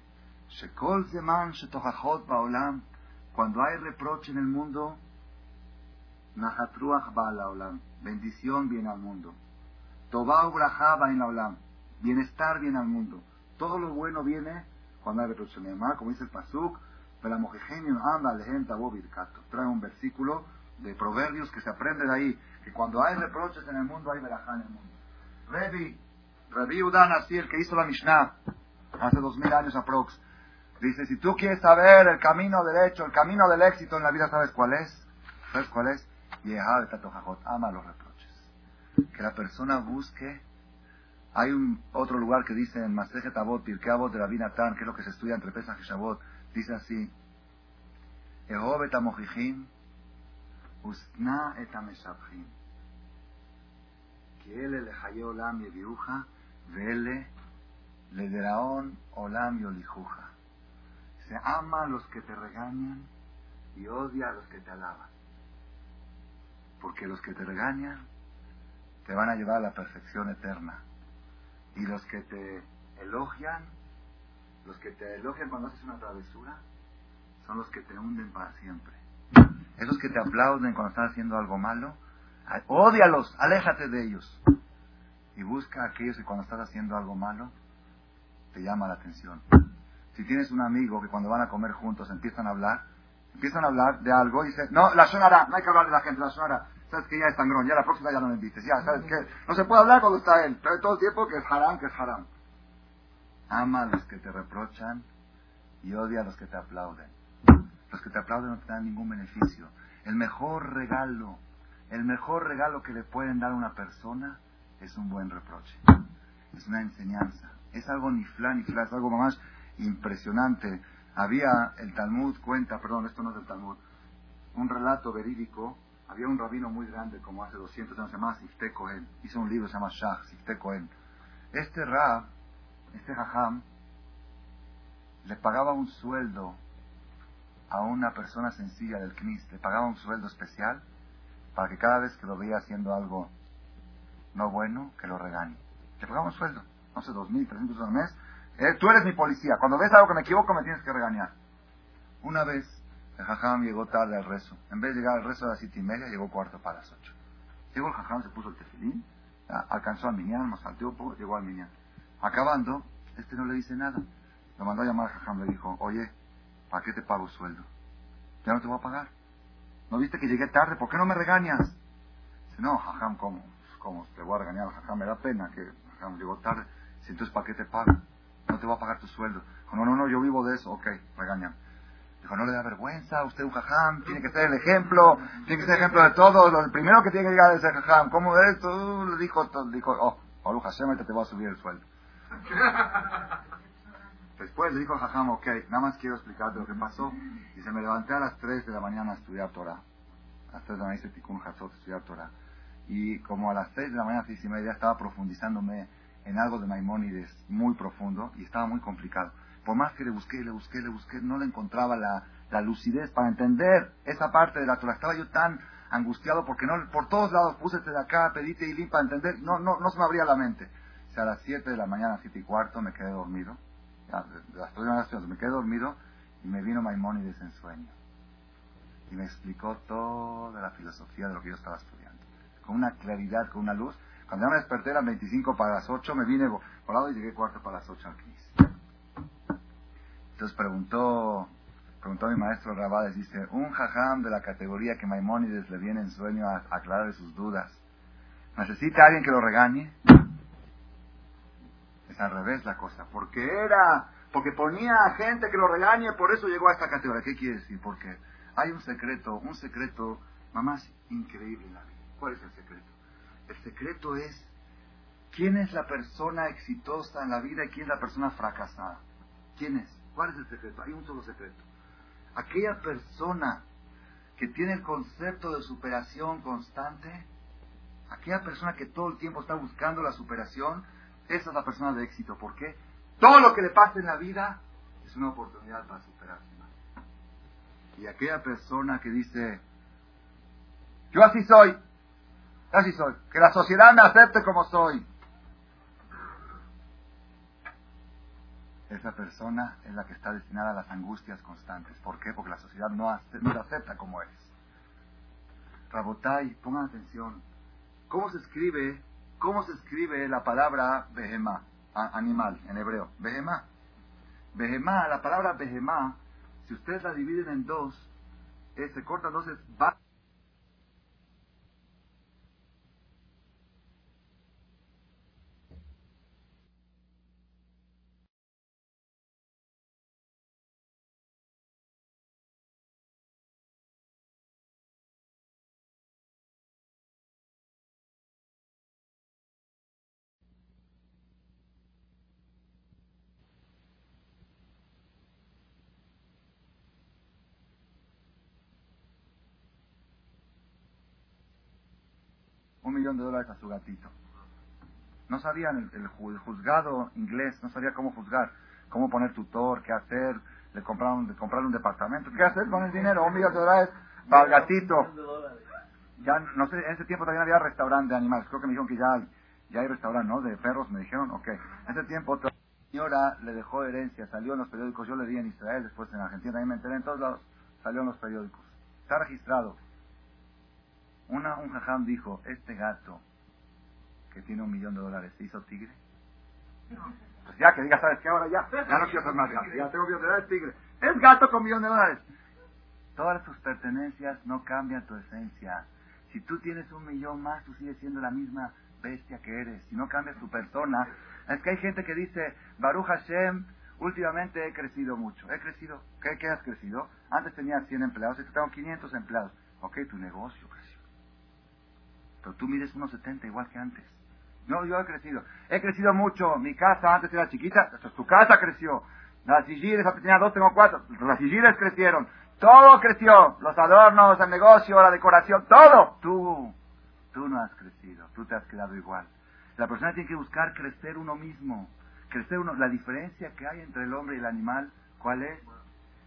Cuando hay reproche en el mundo. Bendición viene al mundo. Bienestar viene al mundo. Todo lo bueno viene cuando hay reproche. Como dice el Pasuk, Trae un versículo de proverbios que se aprende de ahí, que cuando hay reproches en el mundo, hay verajá en el mundo. Revi, Revi Udan así, el que hizo la Mishnah, hace dos mil años aprox, dice, si tú quieres saber el camino derecho, el camino del éxito en la vida, ¿sabes cuál es? ¿Sabes cuál es? ama los reproches. Que la persona busque hay un otro lugar que dice en Masejet Avot, Pirkei Avot de Rabbi Natan, que es lo que se estudia entre Pesach y Shabbat, dice así, Ehov et usna et ameshabchim. Ele le olam yeviuja, vele le deraon olam yolijuja. Se ama a los que te regañan y odia a los que te alaban. Porque los que te regañan te van a llevar a la perfección eterna. Y los que te elogian, los que te elogian cuando haces una travesura, son los que te hunden para siempre. Esos que te aplauden cuando estás haciendo algo malo, odialos, aléjate de ellos. Y busca a aquellos que cuando estás haciendo algo malo, te llama la atención. Si tienes un amigo que cuando van a comer juntos empiezan a hablar, empiezan a hablar de algo y dicen, no, la sonará, no hay que hablar de la gente, la sonará. Sabes que ya es sangrón, ya la próxima ya no me invites, ya, sabes que no se puede hablar cuando está él, todo el tiempo que es haram, que es haram. Ama a los que te reprochan y odia a los que te aplauden. Los que te aplauden no te dan ningún beneficio. El mejor regalo, el mejor regalo que le pueden dar a una persona es un buen reproche. Es una enseñanza. Es algo ni flan ni flan, es algo más impresionante. Había, el Talmud cuenta, perdón, esto no es del Talmud, un relato verídico. Había un rabino muy grande, como hace 200 años, se llama Sifte Cohen. Hizo un libro, se llama Shah, Sifte Cohen. Este rab, este jajam, le pagaba un sueldo a una persona sencilla del CNIS, le pagaba un sueldo especial para que cada vez que lo veía haciendo algo no bueno, que lo regañe. Pagaba un sueldo, no sé, dos mil, trescientos al mes. Eh, tú eres mi policía, cuando ves algo que me equivoco me tienes que regañar. Una vez el jajam llegó tarde al rezo. En vez de llegar al rezo a las siete y media, llegó cuarto para las ocho. Llegó el jajam, se puso el tefilín, alcanzó al minián, nos salteó, llegó al minián. Acabando, este no le dice nada. Lo mandó a llamar al jajam, le dijo, oye, ¿Para qué te pago sueldo? Ya no te voy a pagar. ¿No viste que llegué tarde? ¿Por qué no me regañas? Dice, no, jajam, ¿cómo? ¿Cómo te voy a regañar? Jajam, me da pena que jajam llegó tarde. Dice, entonces, ¿para qué te pago? No te voy a pagar tu sueldo. Dijo, no, no, no, yo vivo de eso. Ok, regañan. Dijo, no le da vergüenza, usted un jajam, tiene que ser el ejemplo, tiene que ser el ejemplo de todo. El primero que tiene que llegar es el jajam. ¿Cómo es? Tú le dijo, dijo, oh, Baruch Hashem, te voy a subir el sueldo. Después le dijo a Jajam, ok, nada más quiero explicarte lo que pasó. Se me levanté a las 3 de la mañana a estudiar Torah. A las 3 de la mañana hice Tikkun Hatzot, estudiar Torah. Y como a las 6 de la mañana, 6 y media, estaba profundizándome en algo de Maimónides muy profundo y estaba muy complicado. Por más que le busqué, le busqué, le busqué, no le encontraba la, la lucidez para entender esa parte de la Torah. Estaba yo tan angustiado porque no, por todos lados puse de acá, pedite y limpa, entender, no, no, no se me abría la mente. O sea, a las 7 de la mañana, 7 y cuarto, me quedé dormido de las primeras me quedé dormido y me vino Maimónides en sueño. Y me explicó toda la filosofía de lo que yo estaba estudiando. Con una claridad, con una luz. Cuando ya me desperté eran 25 para las 8, me vine volado y llegué cuarto para las 8 al 15. Entonces preguntó, preguntó mi maestro Rabades, dice, un jajam de la categoría que Maimónides le viene en sueño a aclarar sus dudas. ¿Necesita alguien que lo regañe? al revés la cosa. Porque era, porque ponía a gente que lo regañe, por eso llegó a esta categoría. ¿Qué quiere decir? Porque hay un secreto, un secreto, mamás, increíble en la vida. ¿Cuál es el secreto? El secreto es quién es la persona exitosa en la vida y quién es la persona fracasada. ¿Quién es? ¿Cuál es el secreto? Hay un solo secreto. Aquella persona que tiene el concepto de superación constante, aquella persona que todo el tiempo está buscando la superación, esa es la persona de éxito. ¿Por qué? Todo lo que le pasa en la vida es una oportunidad para superarse. Y aquella persona que dice, yo así soy, así soy, que la sociedad me acepte como soy. esa persona es la que está destinada a las angustias constantes. ¿Por qué? Porque la sociedad no, no lo acepta como es. Rabotai, pongan atención. ¿Cómo se escribe, cómo se escribe la palabra behemá, animal, en hebreo? Behemá. Behemá, la palabra behemá, si ustedes la dividen en dos, eh, se corta dos, es millón de dólares a su gatito. No sabían, el, juzgado inglés no sabía cómo juzgar, cómo poner tutor, qué hacer, le compraron, le compraron un departamento, qué hacer con el dinero, un millón de dólares para el gatito. Ya, no sé, en ese tiempo también había restaurante de animales, creo que me dijeron que ya hay, ya hay restaurante, ¿no? De perros, me dijeron, ok. En ese tiempo otra señora le dejó herencia, salió en los periódicos, yo le di en Israel, después en Argentina, también me enteré en todos lados, salió en los periódicos. Está registrado una, un jajam dijo, este gato que tiene un millón de dólares, ¿se hizo tigre? Pues ya, que diga, ¿sabes qué? Ahora ya, ya no quiero ser más gato, ya tengo millón de dólares, tigre. Es gato con millón de dólares. Todas tus pertenencias no cambian tu esencia. Si tú tienes un millón más, tú sigues siendo la misma bestia que eres. Si no cambias tu persona, es que hay gente que dice, Baruch Hashem, últimamente he crecido mucho. He crecido. ¿Qué, qué has crecido? Antes tenía 100 empleados, ahora tengo 500 empleados. Ok, tu negocio pero tú mides unos 70 igual que antes. No, yo he crecido. He crecido mucho. Mi casa antes era chiquita, tu casa creció. Las sigires, antes tenía dos, tengo cuatro. Las sigires crecieron. Todo creció. Los adornos, el negocio, la decoración, todo. Tú, tú no has crecido. Tú te has quedado igual. La persona tiene que buscar crecer uno mismo. Crecer uno. La diferencia que hay entre el hombre y el animal, ¿cuál es?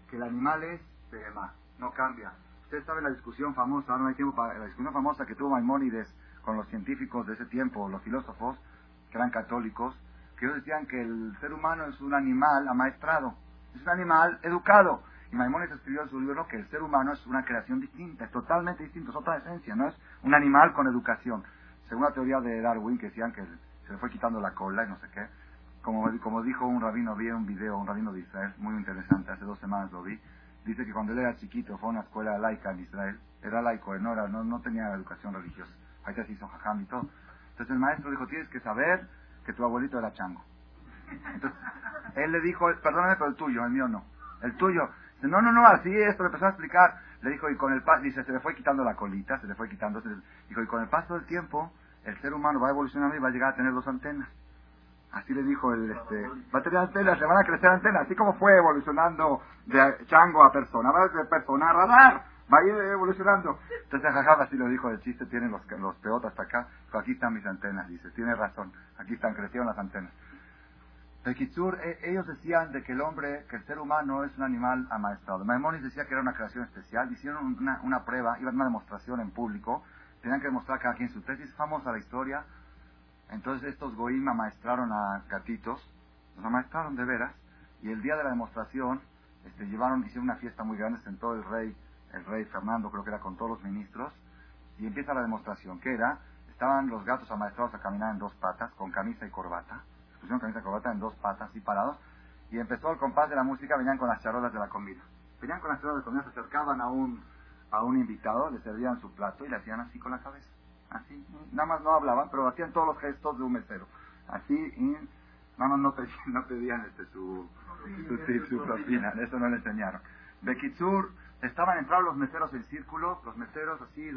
Que el animal es tema, no cambia. Ustedes saben la discusión famosa, no hay tiempo para la discusión famosa que tuvo Maimónides con los científicos de ese tiempo, los filósofos, que eran católicos, que ellos decían que el ser humano es un animal amaestrado, es un animal educado. Y Maimónides escribió en su libro que el ser humano es una creación distinta, es totalmente distinto, es otra esencia, no es un animal con educación. Según la teoría de Darwin, que decían que se le fue quitando la cola y no sé qué, como, como dijo un rabino, vi un video, un rabino de Israel, muy interesante, hace dos semanas lo vi, dice que cuando él era chiquito fue a una escuela laica en Israel, era laico, no, era, no, no tenía educación religiosa, ahí se hizo jajam y todo. Entonces el maestro dijo, tienes que saber que tu abuelito era chango. Entonces, él le dijo, perdóname, pero el tuyo, el mío no. El tuyo. Dice, no, no, no, así esto le empezó a explicar. Le dijo, y con el paso, dice, se le fue quitando la colita, se le fue quitando, se dijo, y con el paso del tiempo, el ser humano va evolucionando y va a llegar a tener dos antenas. Así le dijo el, este, va a tener antenas, le van a crecer antenas, así como fue evolucionando de chango a persona, va de persona a radar, va a ir evolucionando. Entonces Jajab así lo dijo, el chiste tiene los, los peotas hasta acá, aquí están mis antenas, dice, tiene razón, aquí están, crecieron las antenas. Bekitsur, e, ellos decían de que el hombre, que el ser humano es un animal amaestrado. Maimonides decía que era una creación especial, hicieron una, una prueba, iban a una demostración en público, tenían que demostrar cada quien su tesis, famosa la historia, entonces estos goim amaestraron a gatitos, los amaestraron de veras, y el día de la demostración este, llevaron, hicieron una fiesta muy grande, sentó el rey, el rey Fernando, creo que era con todos los ministros, y empieza la demostración, que era, estaban los gatos amaestrados a caminar en dos patas, con camisa y corbata, pusieron camisa y corbata en dos patas, así parados, y empezó el compás de la música, venían con las charolas de la comida. Venían con las charolas de comida, se acercaban a un, a un invitado, le servían su plato y le hacían así con la cabeza así, nada más no hablaban, pero hacían todos los gestos de un mesero, así, y nada más no pedían, no pedían este, su, su, su, propina, eso no le enseñaron. Bekitsur, estaban entrados los meseros en círculo, los meseros así,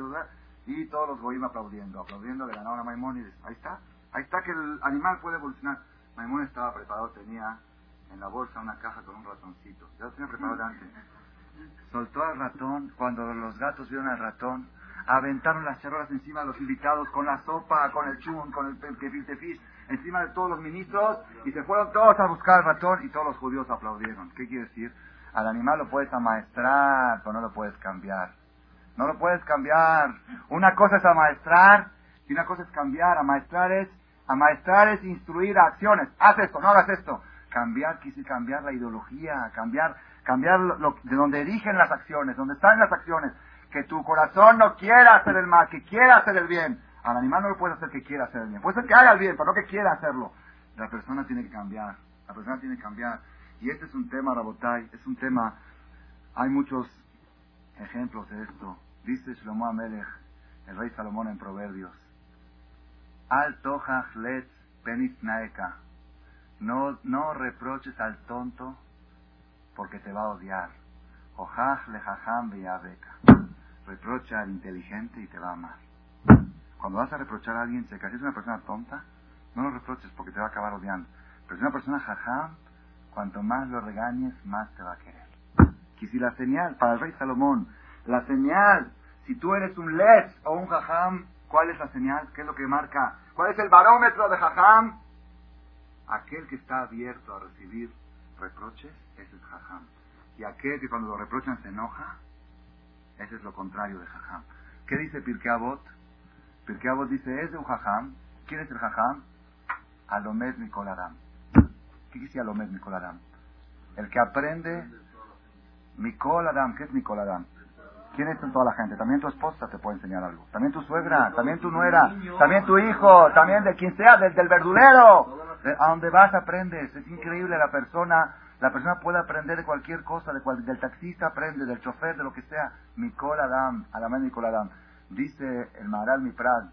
y todos los goyim aplaudiendo, aplaudiendo, le ganaron a Maimónides, ahí está, ahí está que el animal puede evolucionar. Maimónides estaba preparado, tenía en la bolsa una caja con un ratoncito, ya lo tenía preparado antes. Soltó al ratón, cuando los gatos vieron al ratón, aventaron las charolas encima de los invitados con la sopa, con el chun, con el gefilte fish, encima de todos los ministros y se fueron todos a buscar al ratón y todos los judíos aplaudieron. ¿Qué quiere decir? Al animal lo puedes amaestrar, pero no lo puedes cambiar. No lo puedes cambiar. Una cosa es amaestrar y una cosa es cambiar. Amaestrar es, amaestrar es instruir acciones. Haz esto, no hagas esto. cambiar, quise cambiar la ideología, cambiar, cambiar de donde dirigen las acciones, donde están las acciones. Que tu corazón no quiera hacer el mal, que quiera hacer el bien. Al animal no le puedes hacer que quiera hacer el bien. Puede ser que haga el bien, pero no que quiera hacerlo. La persona tiene que cambiar. La persona tiene que cambiar. Y este es un tema, Rabotai, es un tema, hay muchos ejemplos de esto. Dice Shlomo Amelech, el rey Salomón en Proverbios. Al tohach letz penis naeka. No, no reproches al tonto porque te va a odiar. Ojaj le jajam Reprocha al inteligente y te va a amar. Cuando vas a reprochar a alguien, si es una persona tonta, no lo reproches porque te va a acabar odiando. Pero si una persona jajam, cuanto más lo regañes, más te va a querer. Y si la señal, para el rey Salomón, la señal, si tú eres un les o un jajam, ¿cuál es la señal? ¿Qué es lo que marca? ¿Cuál es el barómetro de jajam? Aquel que está abierto a recibir reproches, ese es jajam. Y aquel que cuando lo reprochan se enoja, ese es lo contrario de jajam. ¿Qué dice Pirkei Avot? Pirkei Avot dice, es de un jajam. ¿Quién es el jajam? Alomed Adam. ¿Qué dice Alomed Adam? El que aprende Mikol Adam. ¿Qué es Mikol? ¿Quién es toda la gente? También tu esposa te puede enseñar algo. También tu suegra, también tu nuera, también tu hijo, también de quien sea, desde el verdulero. a donde vas aprendes. Es increíble la persona. La persona puede aprender de cualquier cosa, de del taxista aprende, del chofer, de lo que sea. Mikol Adam, Alamed Mikol Adam. Dice el Maharal Miprad.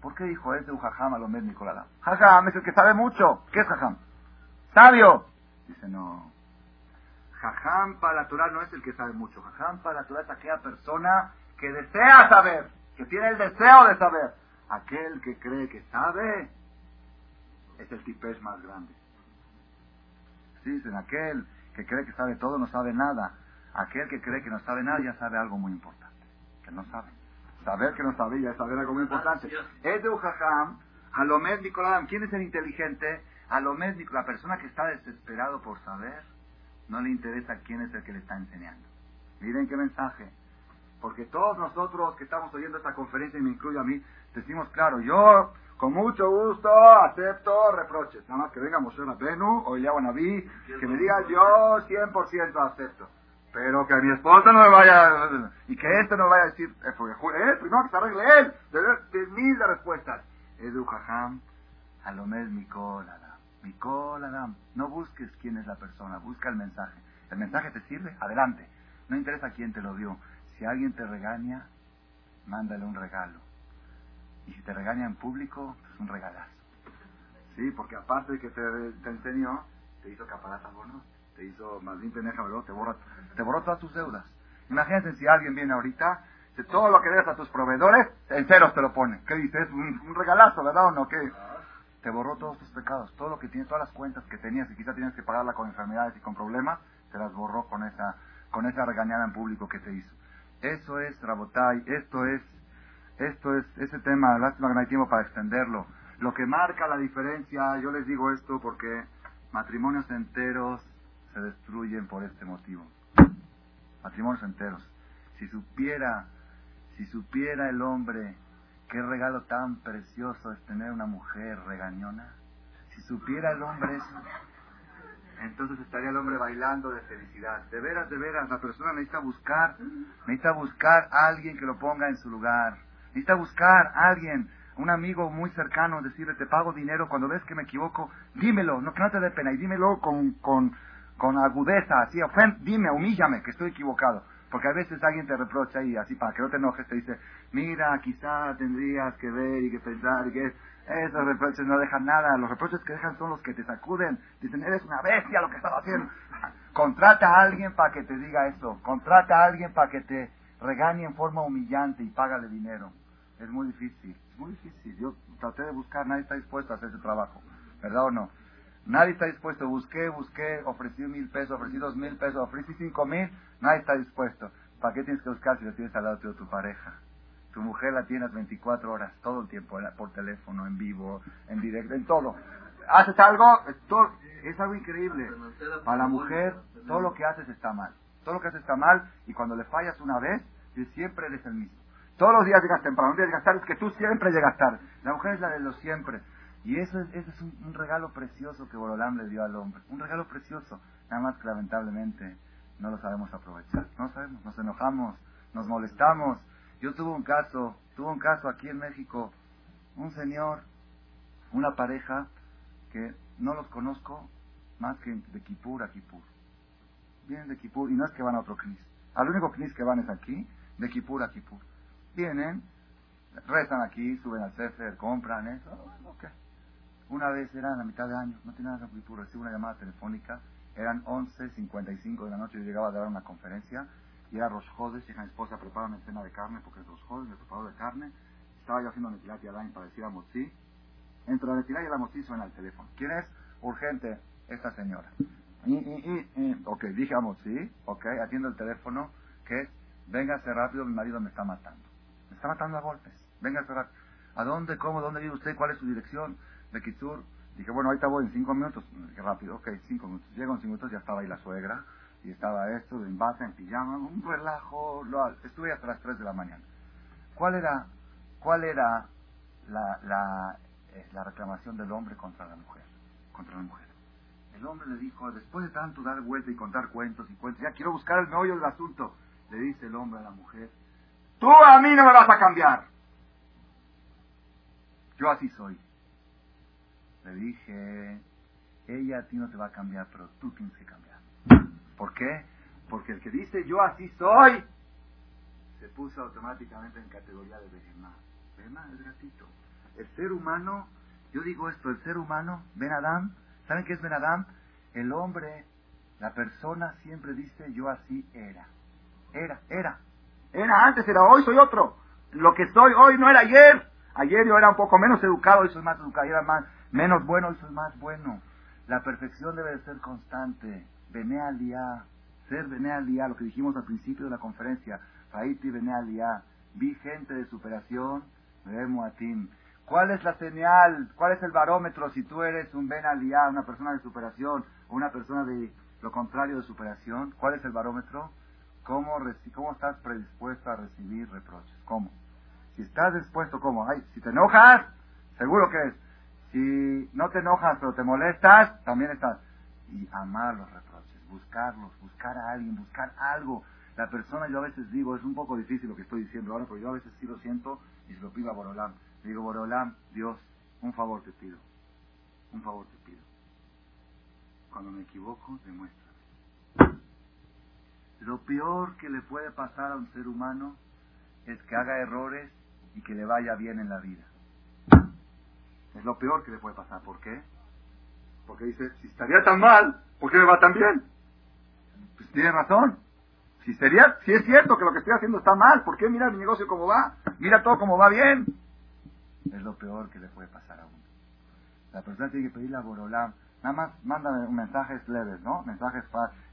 ¿Por qué dijo ese un jajam Alamed Mikol Adam? Jajam es el que sabe mucho. ¿Qué es jajam? Sabio. Dice, no. Jajam para la Torah no es el que sabe mucho. Jajam para la Torah es aquella persona que desea saber, que tiene el deseo de saber. Aquel que cree que sabe es el tipesh más grande. Dicen, aquel que cree que sabe todo no sabe nada. Aquel que cree que no sabe nada ya sabe algo muy importante, que no sabe. Saber que no sabe ya es saber algo muy importante. Es de un jajam, Alomed Nicolás. ¿Quién es el inteligente? Alomed la persona que está desesperado por saber no le interesa quién es el que le está enseñando. Miren qué mensaje. Porque todos nosotros que estamos oyendo esta conferencia, y me incluyo a mí, decimos, claro, yo con mucho gusto acepto reproches. Nada más que venga Moshe Benu o Naví, que me diga yo 100% acepto. Pero que mi esposa no me vaya, y que este no me vaya a decir, eh, porque él, primero que se arregle él, de, mil de respuestas. Edu Jajam, Alomed Mikol, Mikol Adam. No busques quién es la persona, busca el mensaje. ¿El mensaje te sirve? Adelante. No interesa quién te lo dio. Si alguien te regaña, mándale un regalo. Y si te regaña en público, es un regalazo. Sí, porque aparte de que te, enseñó, te hizo caparata ¿no? te hizo más bien pendeja, te borra, te borró todas tus deudas. Imagínate si alguien viene ahorita, de todo lo que debes a tus proveedores, en ceros te lo pone. ¿Qué dices? Un, un regalazo, ¿verdad o no? ¿Qué? te borró todos tus pecados, todo lo que tienes, todas las cuentas que tenías y quizá tienes que pagarla con enfermedades y con problemas, te las borró con esa, con esa regañada en público que te hizo. Eso es Rabotai, esto es, esto es, ese tema, lástima que no hay tiempo para extenderlo. Lo que marca la diferencia, yo les digo esto porque matrimonios enteros se destruyen por este motivo. Matrimonios enteros. Si supiera, si supiera el hombre Qué regalo tan precioso es tener una mujer regañona. Si supiera el hombre eso, entonces estaría el hombre bailando de felicidad. De veras, de veras, la persona necesita buscar, necesita buscar a alguien que lo ponga en su lugar. Necesita buscar a alguien, un amigo muy cercano, decirle, te pago dinero, cuando ves que me equivoco, dímelo, no que no te dé pena, y dímelo con, con, con agudeza, así, dime, humíllame, que estoy equivocado. Porque a veces alguien te reprocha y así para que no te enojes te dice, mira, quizá tendrías que ver y que pensar y que esos reproches no dejan nada. Los reproches que dejan son los que te sacuden. Dicen, eres una bestia lo que estás haciendo. Contrata a alguien para que te diga eso. Contrata a alguien para que te regañe en forma humillante y págale dinero. Es muy difícil, es muy difícil. Yo traté de buscar, nadie está dispuesto a hacer ese trabajo. ¿Verdad o no? Nadie está dispuesto. Busqué, busqué, ofrecí mil pesos, ofrecí dos mil pesos, ofrecí cinco mil. Nadie está dispuesto. ¿Para qué tienes que buscar si lo tienes al lado de tu pareja? Tu mujer la tienes 24 horas, todo el tiempo, por teléfono, en vivo, en directo, en todo. Haces algo, es algo increíble. Para la mujer, todo lo que haces está mal. Todo lo que haces está mal y cuando le fallas una vez, siempre eres el mismo. Todos los días llegas temprano, un día llegas tarde, es que tú siempre llegas tarde. La mujer es la de los siempre. Y eso es, ese es un, regalo precioso que Borolam le dio al hombre. Un regalo precioso. Nada más que lamentablemente no lo sabemos aprovechar. No sabemos, nos enojamos, nos molestamos. Yo tuve un caso, tuve un caso aquí en México. Un señor, una pareja que no los conozco más que de Kipur a Kipur. Vienen de Kipur y no es que van a otro knis. Al único knis que van es aquí, de Kipur a Kipur. Vienen, rezan aquí, suben al Sefer, compran eso. Okay. Una vez era en la mitad de año, no tenía nada que recibo una llamada telefónica, eran 11.55 de la noche, yo llegaba a dar una conferencia, y era Rosjodes, y mi esposa prepara una de carne, porque es Rosjodes, me preparó de carne, estaba yo haciendo Netilat y Alain para decir a Motzi, entre la Netilat y la Motzi suena el teléfono. ¿Quién es? Urgente, esta señora. Y, y, y, ok, dije a Motzi, ok, atiendo el teléfono, que es, véngase rápido, mi marido me está matando. Me está matando a golpes, véngase rápido. ¿A dónde, cómo, dónde vive usted? ¿Cuál es su dirección? de Kitsur, dije, bueno, ahorita voy en cinco minutos. Qué rápido, ok, cinco minutos. Llego en cinco minutos, ya estaba ahí la suegra, y estaba esto, en base, en pijama, un relajo. Lo, estuve hasta las tres de la mañana. ¿Cuál era, cuál era la, la, eh, la reclamación del hombre contra la mujer? Contra la mujer. El hombre le dijo, después de tanto dar vuelta y contar cuentos y cuentos, ya quiero buscar el meollo del asunto. Le dice el hombre a la mujer, tú a mí no me vas a cambiar. Yo así soy. Le dije, ella a ti no te va a cambiar, pero tú tienes que cambiar. ¿Por qué? Porque el que dice yo así soy, se puso automáticamente en categoría de Behemá. Behemá es gatito. El ser humano, yo digo esto, el ser humano, Ben Adam, ¿saben qué es Ben Adam? El hombre, la persona siempre dice yo así era. Era, era. Era antes, era hoy, soy otro. Lo que soy hoy no era ayer. Ayer yo era un poco menos educado, hoy soy más educado, era más, menos bueno, eso es más bueno. La perfección debe de ser constante. Bene aliyah, ser bene aliyah, lo que dijimos al principio de la conferencia. Haiti bene aliyah, vi gente de superación, vemos a ti. ¿Cuál es la señal? ¿Cuál es el barómetro si tú eres un ben aliyah, una persona de superación, o una persona de lo contrario de superación? ¿Cuál es el barómetro? ¿Cómo, cómo estás predispuesto a recibir reproches? ¿Cómo? Si estás dispuesto, ¿cómo? Ay, si te enojas, seguro que es si no te enojas pero te molestas, también estás. Y amar los reproches, buscarlos, buscar a alguien, buscar algo. La persona, yo a veces digo, es un poco difícil lo que estoy diciendo ahora, pero yo a veces sí lo siento y se lo pido a Borolam. Le digo, Borolam, Dios, un favor te pido. Un favor te pido. Cuando me equivoco, demuéstrame. Lo peor que le puede pasar a un ser humano es que haga errores y que le vaya bien en la vida. Es lo peor que le puede pasar. ¿Por qué? Porque dice, si estaría tan mal, ¿por qué me va tan bien? Pues tiene razón. Si sería, si es cierto que lo que estoy haciendo está mal, ¿por qué mira mi negocio cómo va? Mira todo cómo va bien. Es lo peor que le puede pasar a uno. La persona tiene que pedirle a Borolam, nada más manda mensajes leves, ¿no? Mensajes fáciles.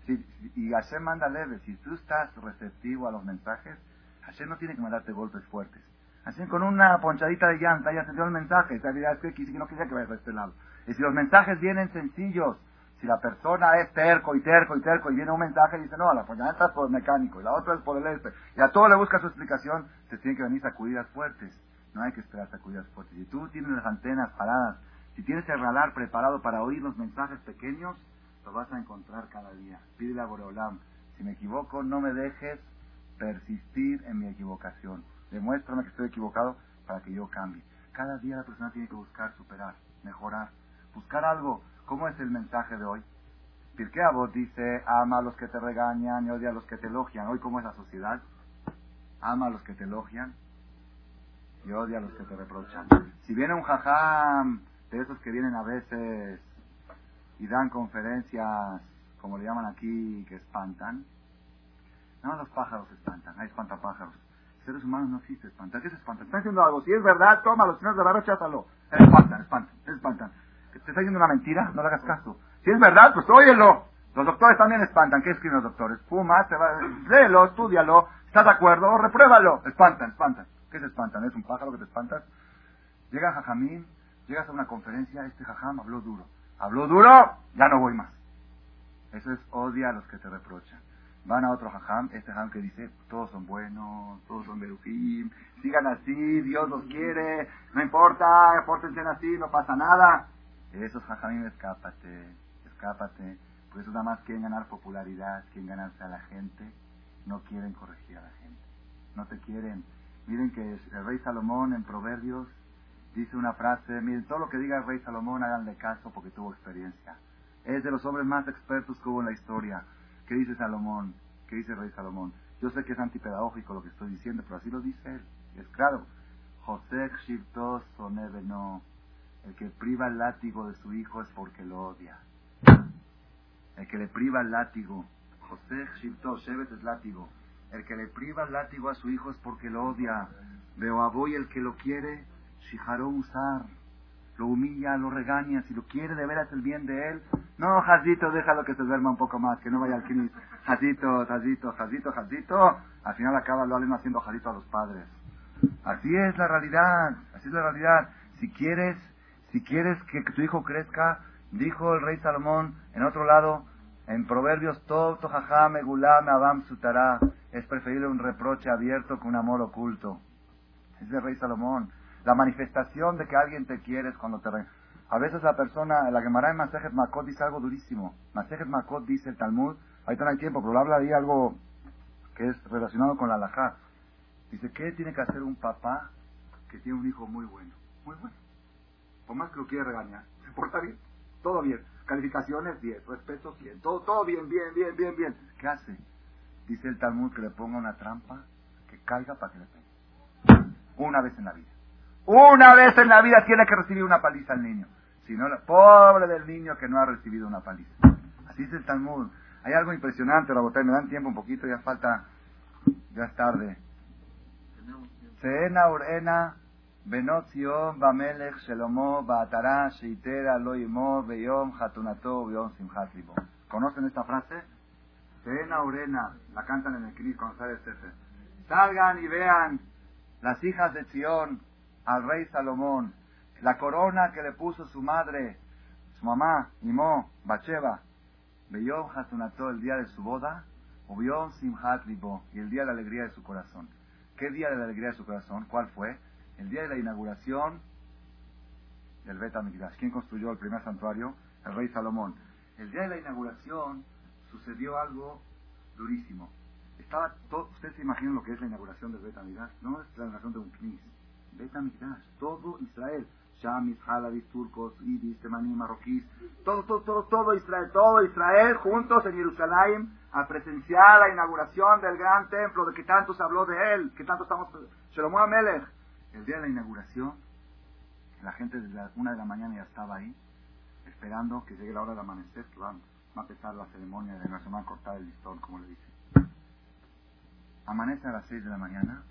Y Hashem manda leves. Si tú estás receptivo a los mensajes, Hashem no tiene que mandarte golpes fuertes. Así con una ponchadita de llanta ya dio el mensaje. Es que no quería que vaya a este lado. Y si los mensajes vienen sencillos, si la persona es terco y terco y terco y viene un mensaje y dice, no, la ponchadita es por el mecánico y la otra es por el este, y a todo le busca su explicación, se tiene que venir sacudidas fuertes. No hay que esperar sacudidas fuertes. Si tú tienes las antenas paradas, si tienes el radar preparado para oír los mensajes pequeños, lo vas a encontrar cada día. Pídele a Boreolam, si me equivoco, no me dejes persistir en mi equivocación. Demuéstrame que estoy equivocado para que yo cambie. Cada día la persona tiene que buscar superar, mejorar, buscar algo. ¿Cómo es el mensaje de hoy? Pirkei vos dice, ama a los que te regañan y odia a los que te elogian. Hoy, ¿cómo es la sociedad? Ama a los que te elogian y odia a los que te reprochan. Si viene un jajam de esos que vienen a veces y dan conferencias, como le llaman aquí, que espantan, no los pájaros espantan, hay espantapájaros seres humanos no existe espantar. ¿Qué se espanta? Están diciendo algo. Si es verdad, tómalo. Si no es verdad, recházalo. Espantan, espantan, espantan. ¿Te está diciendo una mentira? No le hagas caso. Si es verdad, pues óyelo. Los doctores también espantan. ¿Qué escriben los doctores? Fuma, se va, léelo, estudialo. ¿Estás de acuerdo? Repruébalo. Espantan, espantan. ¿Qué se espantan? ¿Es un pájaro que te espantas? Llega Jajamín, llegas a una conferencia, este Jajam habló duro. ¿Habló duro? Ya no voy más. Eso es odia a los que te reprochan. Van a otro jajam, este jajam que dice, todos son buenos, todos son berujim, sigan así, Dios los quiere, no importa, pórtense así, no pasa nada. Esos jajamim, escápate, escápate. Por eso nada más quieren ganar popularidad, quieren ganarse a la gente, no quieren corregir a la gente, no te quieren. Miren que el rey Salomón en Proverbios dice una frase, miren, todo lo que diga el rey Salomón háganle caso porque tuvo experiencia. Es de los hombres más expertos que hubo en la historia. ¿Qué dice Salomón? ¿Qué dice el rey Salomón? Yo sé que es antipedagógico lo que estoy diciendo, pero así lo dice él. Es claro. José Shirtos no. El que priva el látigo de su hijo es porque lo odia. El que le priva el látigo. José Shirtos, Shevet es látigo. El que le priva el látigo a su hijo es porque lo odia. Veo a Boy el que lo quiere, Shijaró usar lo humilla, lo regaña, si lo quiere de veras el bien de él. No, Jazito, déjalo que se duerma un poco más, que no vaya al Knis. Jazito, Jazito, Jazito, Jazito. Al final acaba lo aleno haciendo Jazito a los padres. Así es la realidad, así es la realidad. Si quieres, si quieres que tu hijo crezca, dijo el rey Salomón en otro lado, en Proverbios, Tojajá, Megulá, Abam, Sutará, es preferible un reproche abierto que un amor oculto. Es el rey Salomón. La manifestación de que alguien te quiere es cuando te... A veces la persona, la Gemara en Masejet Makot dice algo durísimo. Masejet Makot dice el Talmud, ahorita no hay tiempo, pero habla de algo que es relacionado con la halajá. Dice, ¿qué tiene que hacer un papá que tiene un hijo muy bueno? Muy bueno. Por más que lo quiere regañar, se porta bien, todo bien. Calificaciones 10, respeto 100, todo, todo bien, bien, bien, bien, bien. ¿Qué hace? Dice el Talmud que le ponga una trampa, que caiga para que le pegue. Una vez en la vida. Una vez en la vida tiene que recibir una paliza el niño. Si no, pobre del niño que no ha recibido una paliza. Así es el Talmud. Hay algo impresionante, Rabotay, me dan tiempo un poquito, ya falta, ya es tarde. Seena urena benotzion bamelech sheitera beyom hatunato beyom simchat ¿Conocen esta frase? Seena urena, la cantan en el Cris cuando sale Salgan y vean las hijas de Zion, al rey Salomón, la corona que le puso su madre, su mamá, Nimó, Bacheva, Beyom Hasunato, el día de su boda, o Beyom Simhat y el día de la alegría de su corazón. ¿Qué día de la alegría de su corazón? ¿Cuál fue? El día de la inauguración del Bet ¿Quién construyó el primer santuario? El rey Salomón. El día de la inauguración sucedió algo durísimo. Estaba todo, ustedes se imaginan lo que es la inauguración del Bet No es la inauguración de un knis todo Israel. Shamis, Halavis, turcos, ibis, temaní, marroquíes, todo, todo, todo, todo Israel, todo Israel juntos en Jerusalén a presenciar la inauguración del gran templo de que tanto se habló de él, que tanto estamos... Shlomo Amelech. El día de la inauguración, la gente desde la una de la mañana ya estaba ahí, esperando que llegue la hora de amanecer, que va, a empezar la ceremonia de la semana cortar el listón, como le dice. Amanece a las seis de la mañana,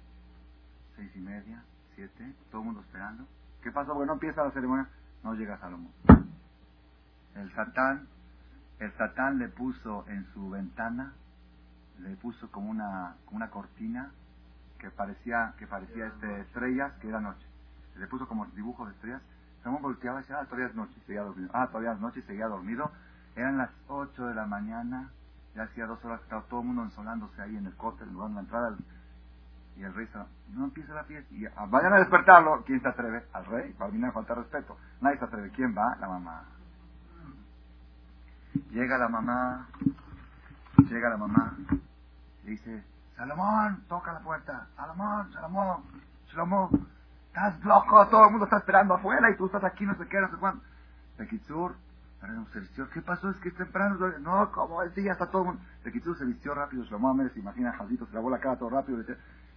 seis y media, todo el mundo esperando. ¿Qué pasó? Porque no empieza la ceremonia. No llega Salomón. El Satán, el Satán le puso en su ventana, le puso como una, una cortina que parecía, que parecía este, estrellas, que era noche. Le puso como dibujos de estrellas. Salomón volteaba y decía, ah, todavía es noche, seguía dormido. Ah, todavía es noche, seguía dormido. Eran las 8 de la mañana, ya hacía dos horas que estaba todo el mundo ensolándose ahí en el cóctel, en la entrada y el rey no empieza la fiesta. Y ah, vayan a despertarlo. ¿Quién se atreve? Al rey. Para mí no falta respeto. Nadie se atreve. ¿Quién va? La mamá. Llega la mamá. Llega la mamá. Le dice, Salomón, toca la puerta. Salomón, Salomón, Salomón. Estás loco. Todo el mundo está esperando afuera y tú estás aquí, no sé qué, no sé cuándo. Bekitsur, ¿qué pasó? Es que es temprano. No, como el día está todo el mundo. Bekitsur se vistió rápido. Salomón, se imagina, Jaldito, se lavó la cara todo rápido.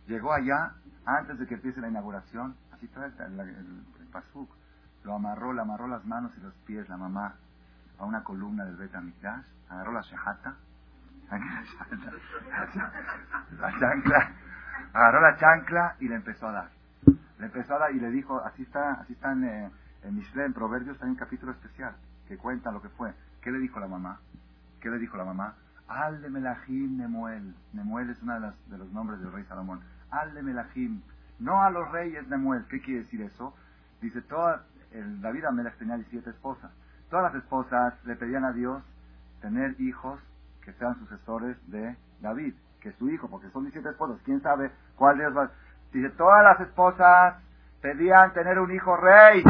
Llegó allá antes de que empiece la inauguración, así está el, el, lo amarró, le amarró las manos y los pies la mamá a una columna del Bet agarró la shehata, la chancla, agarró la chancla y le empezó a dar. Le empezó a dar y le dijo, así está, así está en, eh, en Mishle, en Proverbios, hay un capítulo especial que cuenta lo que fue. ¿Qué le dijo la mamá? ¿Qué le dijo la mamá? Al de Melahim Nemuel. Nemuel es uno de, los nombres del rey Salomón al de Melahim, no a los reyes de Muel. ¿Qué quiere decir eso? Dice, toda, el, David Amelech tenía 17 esposas. Todas las esposas le pedían a Dios tener hijos que sean sucesores de David, que es su hijo, porque son 17 esposos. ¿Quién sabe cuál de ellos va? Dice, todas las esposas pedían tener un hijo rey.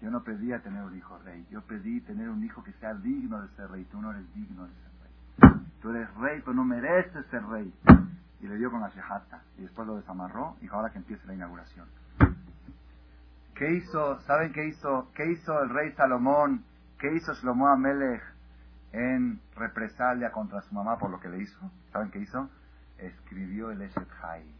Yo no pedía tener un hijo rey, yo pedí tener un hijo que sea digno de ser rey. Tú no eres digno de ser. Tú eres rey, pero no mereces ser rey. Y le dio con la shehata. Y después lo desamarró y ahora que empiece la inauguración. ¿Qué hizo? ¿Saben qué hizo? ¿Qué hizo el rey Salomón? ¿Qué hizo Shlomo Amelech en represalia contra su mamá por lo que le hizo? ¿Saben qué hizo? Escribió el Eshet Hay.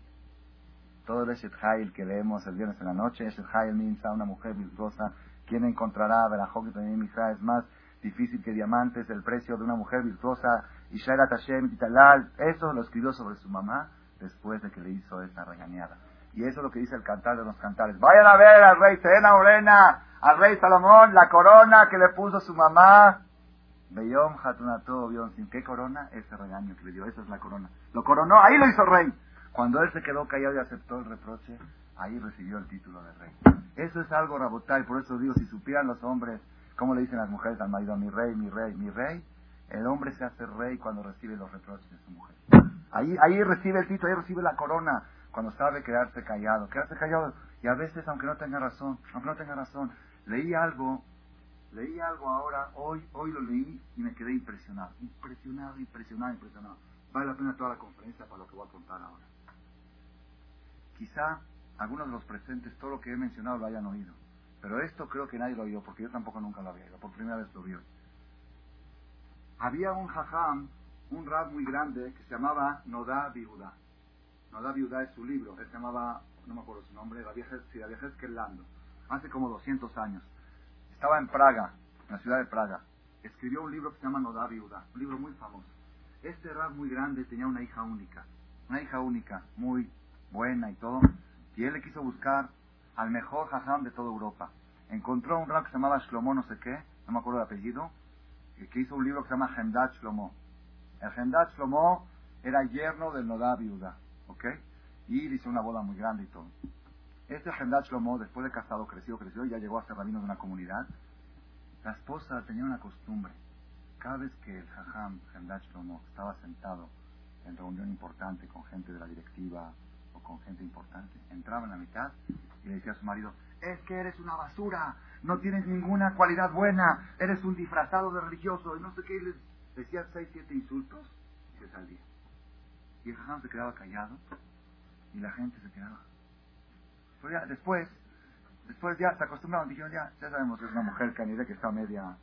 Todo el Eshet Hay que leemos el viernes en la noche, Eshet Hay, Minsa, una mujer virtuosa, ¿quién encontrará? Berajok y también es más difícil que diamantes, el precio de una mujer virtuosa, y Shaira Tashem, Titalal, eso lo escribió sobre su mamá después de que le hizo esa regañada. Y eso es lo que dice el cantar de los cantares. Vayan a ver al rey Serena Morena, al rey Salomón, la corona que le puso su mamá. Beyom Hatunato, sin qué corona, ese regaño que le dio, esa es la corona. Lo coronó, ahí lo hizo rey. Cuando él se quedó callado y aceptó el reproche, ahí recibió el título de rey. Eso es algo y por eso digo, si supieran los hombres, cómo le dicen las mujeres al marido, mi rey, mi rey, mi rey, el hombre se hace rey cuando recibe los reproches de su mujer. Ahí, ahí recibe el título, ahí recibe la corona cuando sabe quedarse callado, quedarse callado, y a veces, aunque no tenga razón, aunque no tenga razón, leí algo, leí algo ahora, hoy, hoy lo leí y me quedé impresionado, impresionado, impresionado, impresionado. Vale la pena toda la conferencia para lo que voy a contar ahora. Quizá algunos de los presentes todo lo que he mencionado lo hayan oído, pero esto creo que nadie lo oyó, porque yo tampoco nunca lo había oído, por primera vez lo vi Había un jajam, un rab muy grande, que se llamaba Nodá Biudá. No da viuda es su libro, él se llamaba, no me acuerdo su nombre, la vieja, sí, la vieja hace como 200 años. Estaba en Praga, en la ciudad de Praga. Escribió un libro que se llama No da viuda, un libro muy famoso. Este rab muy grande tenía una hija única, una hija única, muy buena y todo, y él le quiso buscar al mejor jajam de toda Europa. Encontró un rab que se llamaba Shlomo no sé qué, no me acuerdo el apellido, que hizo un libro que se llama Hemdat Shlomo. El Hemdat Shlomo era yerno del Nodá Viuda. ¿Ok? Y hizo una boda muy grande y todo. Este Hendat Shlomo, después de casado, creció, creció y ya llegó a ser rabino de una comunidad. La esposa tenía una costumbre. Cada vez que el Jajam Hendat Shlomo estaba sentado en reunión importante con gente de la directiva con gente importante, entraba en la mitad y le decía a su marido, es que eres una basura, no tienes ninguna cualidad buena, eres un disfrazado de religioso, y no sé qué, y le decía seis, siete insultos y se salía. Y el jajam se quedaba callado y la gente se quedaba. después, después ya se acostumbraron, dijeron ya, ya sabemos que es una mujer canida que está media,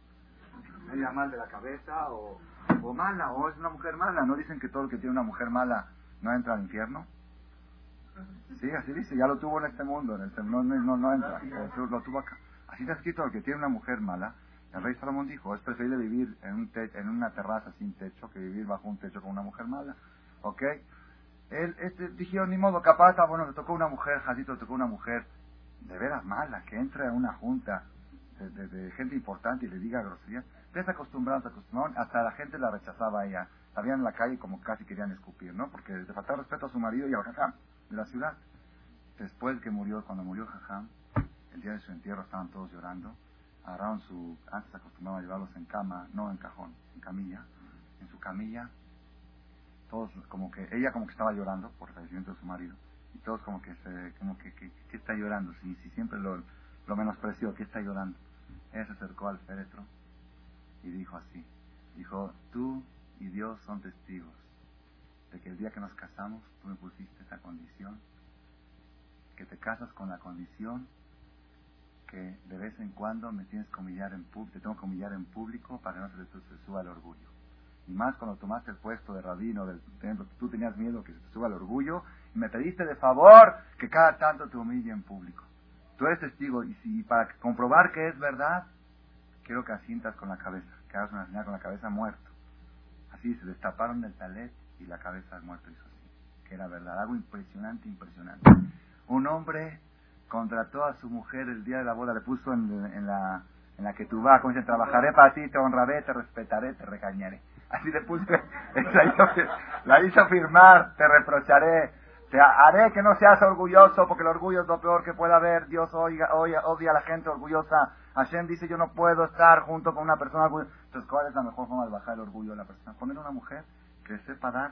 media mal de la cabeza o, o mala, o es una mujer mala. ¿No dicen que todo el que tiene una mujer mala no entra al infierno? Sí, así dice, ya lo tuvo en este mundo, en este, no, no, no entra, lo tuvo acá. Así está escrito, el que tiene una mujer mala, el rey Salomón dijo, es preferible vivir en, un en una terraza sin techo que vivir bajo un techo con una mujer mala. ¿Ok? Él, este, dijeron, ni modo, capaz, ah, bueno, le tocó una mujer, Jadito le tocó una mujer de veras mala, que entre a una junta de, gente importante y le diga groserías. Ya se acostumbraron, hasta la gente la rechazaba a ella. Estaban en la calle como casi querían escupir, ¿no? Porque le faltaba respeto a su marido y a Jajam de la ciudad. Después que murió, cuando murió Jajam, el día de su entierro estaban todos llorando. Agarraron su, antes acostumbraban a llevarlos en cama, no en cajón, en camilla. En su camilla todos como que, ella como que estaba llorando por el fallecimiento de su marido, y todos como que se, como que, que, está llorando, si, si siempre lo, lo menospreció, ¿qué está llorando? Ella se acercó al féretro y dijo así, dijo, tú y Dios son testigos de que el día que nos casamos tú me pusiste esa condición, que te casas con la condición que de vez en cuando me tienes que humillar en te tengo que humillar en público para que no se te suba el orgullo. Y más cuando tomaste el puesto de rabino del templo, tú tenías miedo que se te suba el orgullo y me pediste de favor que cada tanto te humille en público. Tú eres testigo y si para comprobar que es verdad, quiero que asientas con la cabeza, que hagas una señal con la cabeza muerto. Así se destaparon del talet y la cabeza del muerto hizo así. Que era verdad, algo impresionante, impresionante. Un hombre contrató a su mujer el día de la boda, le puso en, la, en la que tú vas, como dice, trabajaré para ti, te honraré, te respetaré, te regañaré. Así le puse, la hizo firmar, te reprocharé, te haré que no seas orgulloso, porque el orgullo es lo peor que puede haber. Dios oiga, odia, odia a la gente orgullosa. Hashem dice, yo no puedo estar junto con una persona. Entonces, ¿cuál es la mejor forma de bajar el orgullo de la persona? Poner una mujer que sepa dar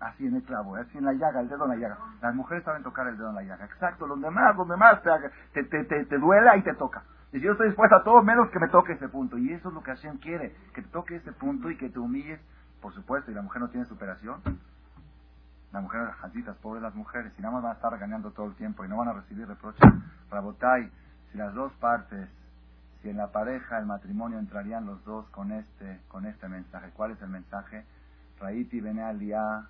así en el clavo, así en la llaga, el dedo en la llaga. Las mujeres saben tocar el dedo en la llaga. Exacto, donde más, donde más te, te, te, te duela y te toca. Y yo estoy dispuesto a todo menos que me toque ese punto. Y eso es lo que Hashem quiere, que te toque ese punto y que te humilles, por supuesto, y la mujer no tiene superación. La mujer, las pobres las mujeres, y nada más van a estar regañando todo el tiempo y no van a recibir reproches. Rabotai, si las dos partes, si en la pareja, el matrimonio entrarían los dos con este, con este mensaje. ¿Cuál es el mensaje? Raiti Benealia,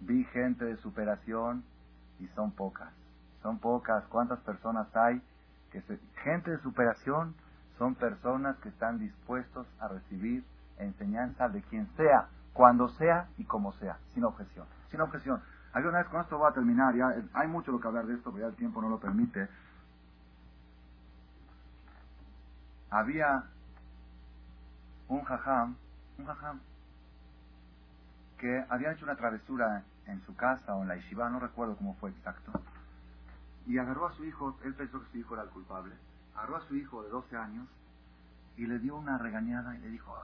vi gente de superación y son pocas. Son pocas. ¿Cuántas personas hay? que Gente de superación son personas que están dispuestos a recibir enseñanza de quien sea, cuando sea y como sea, sin objeción. Sin objeción. Hay una vez con esto voy a terminar, ya hay mucho lo que hablar de esto, pero ya el tiempo no lo permite. Había un jajam, un jajam, que había hecho una travesura en su casa o en la yeshiva, no recuerdo cómo fue exacto, y agarró a su hijo, él pensó que su hijo era el culpable, agarró a su hijo de 12 años y le dio una regañada y le dijo,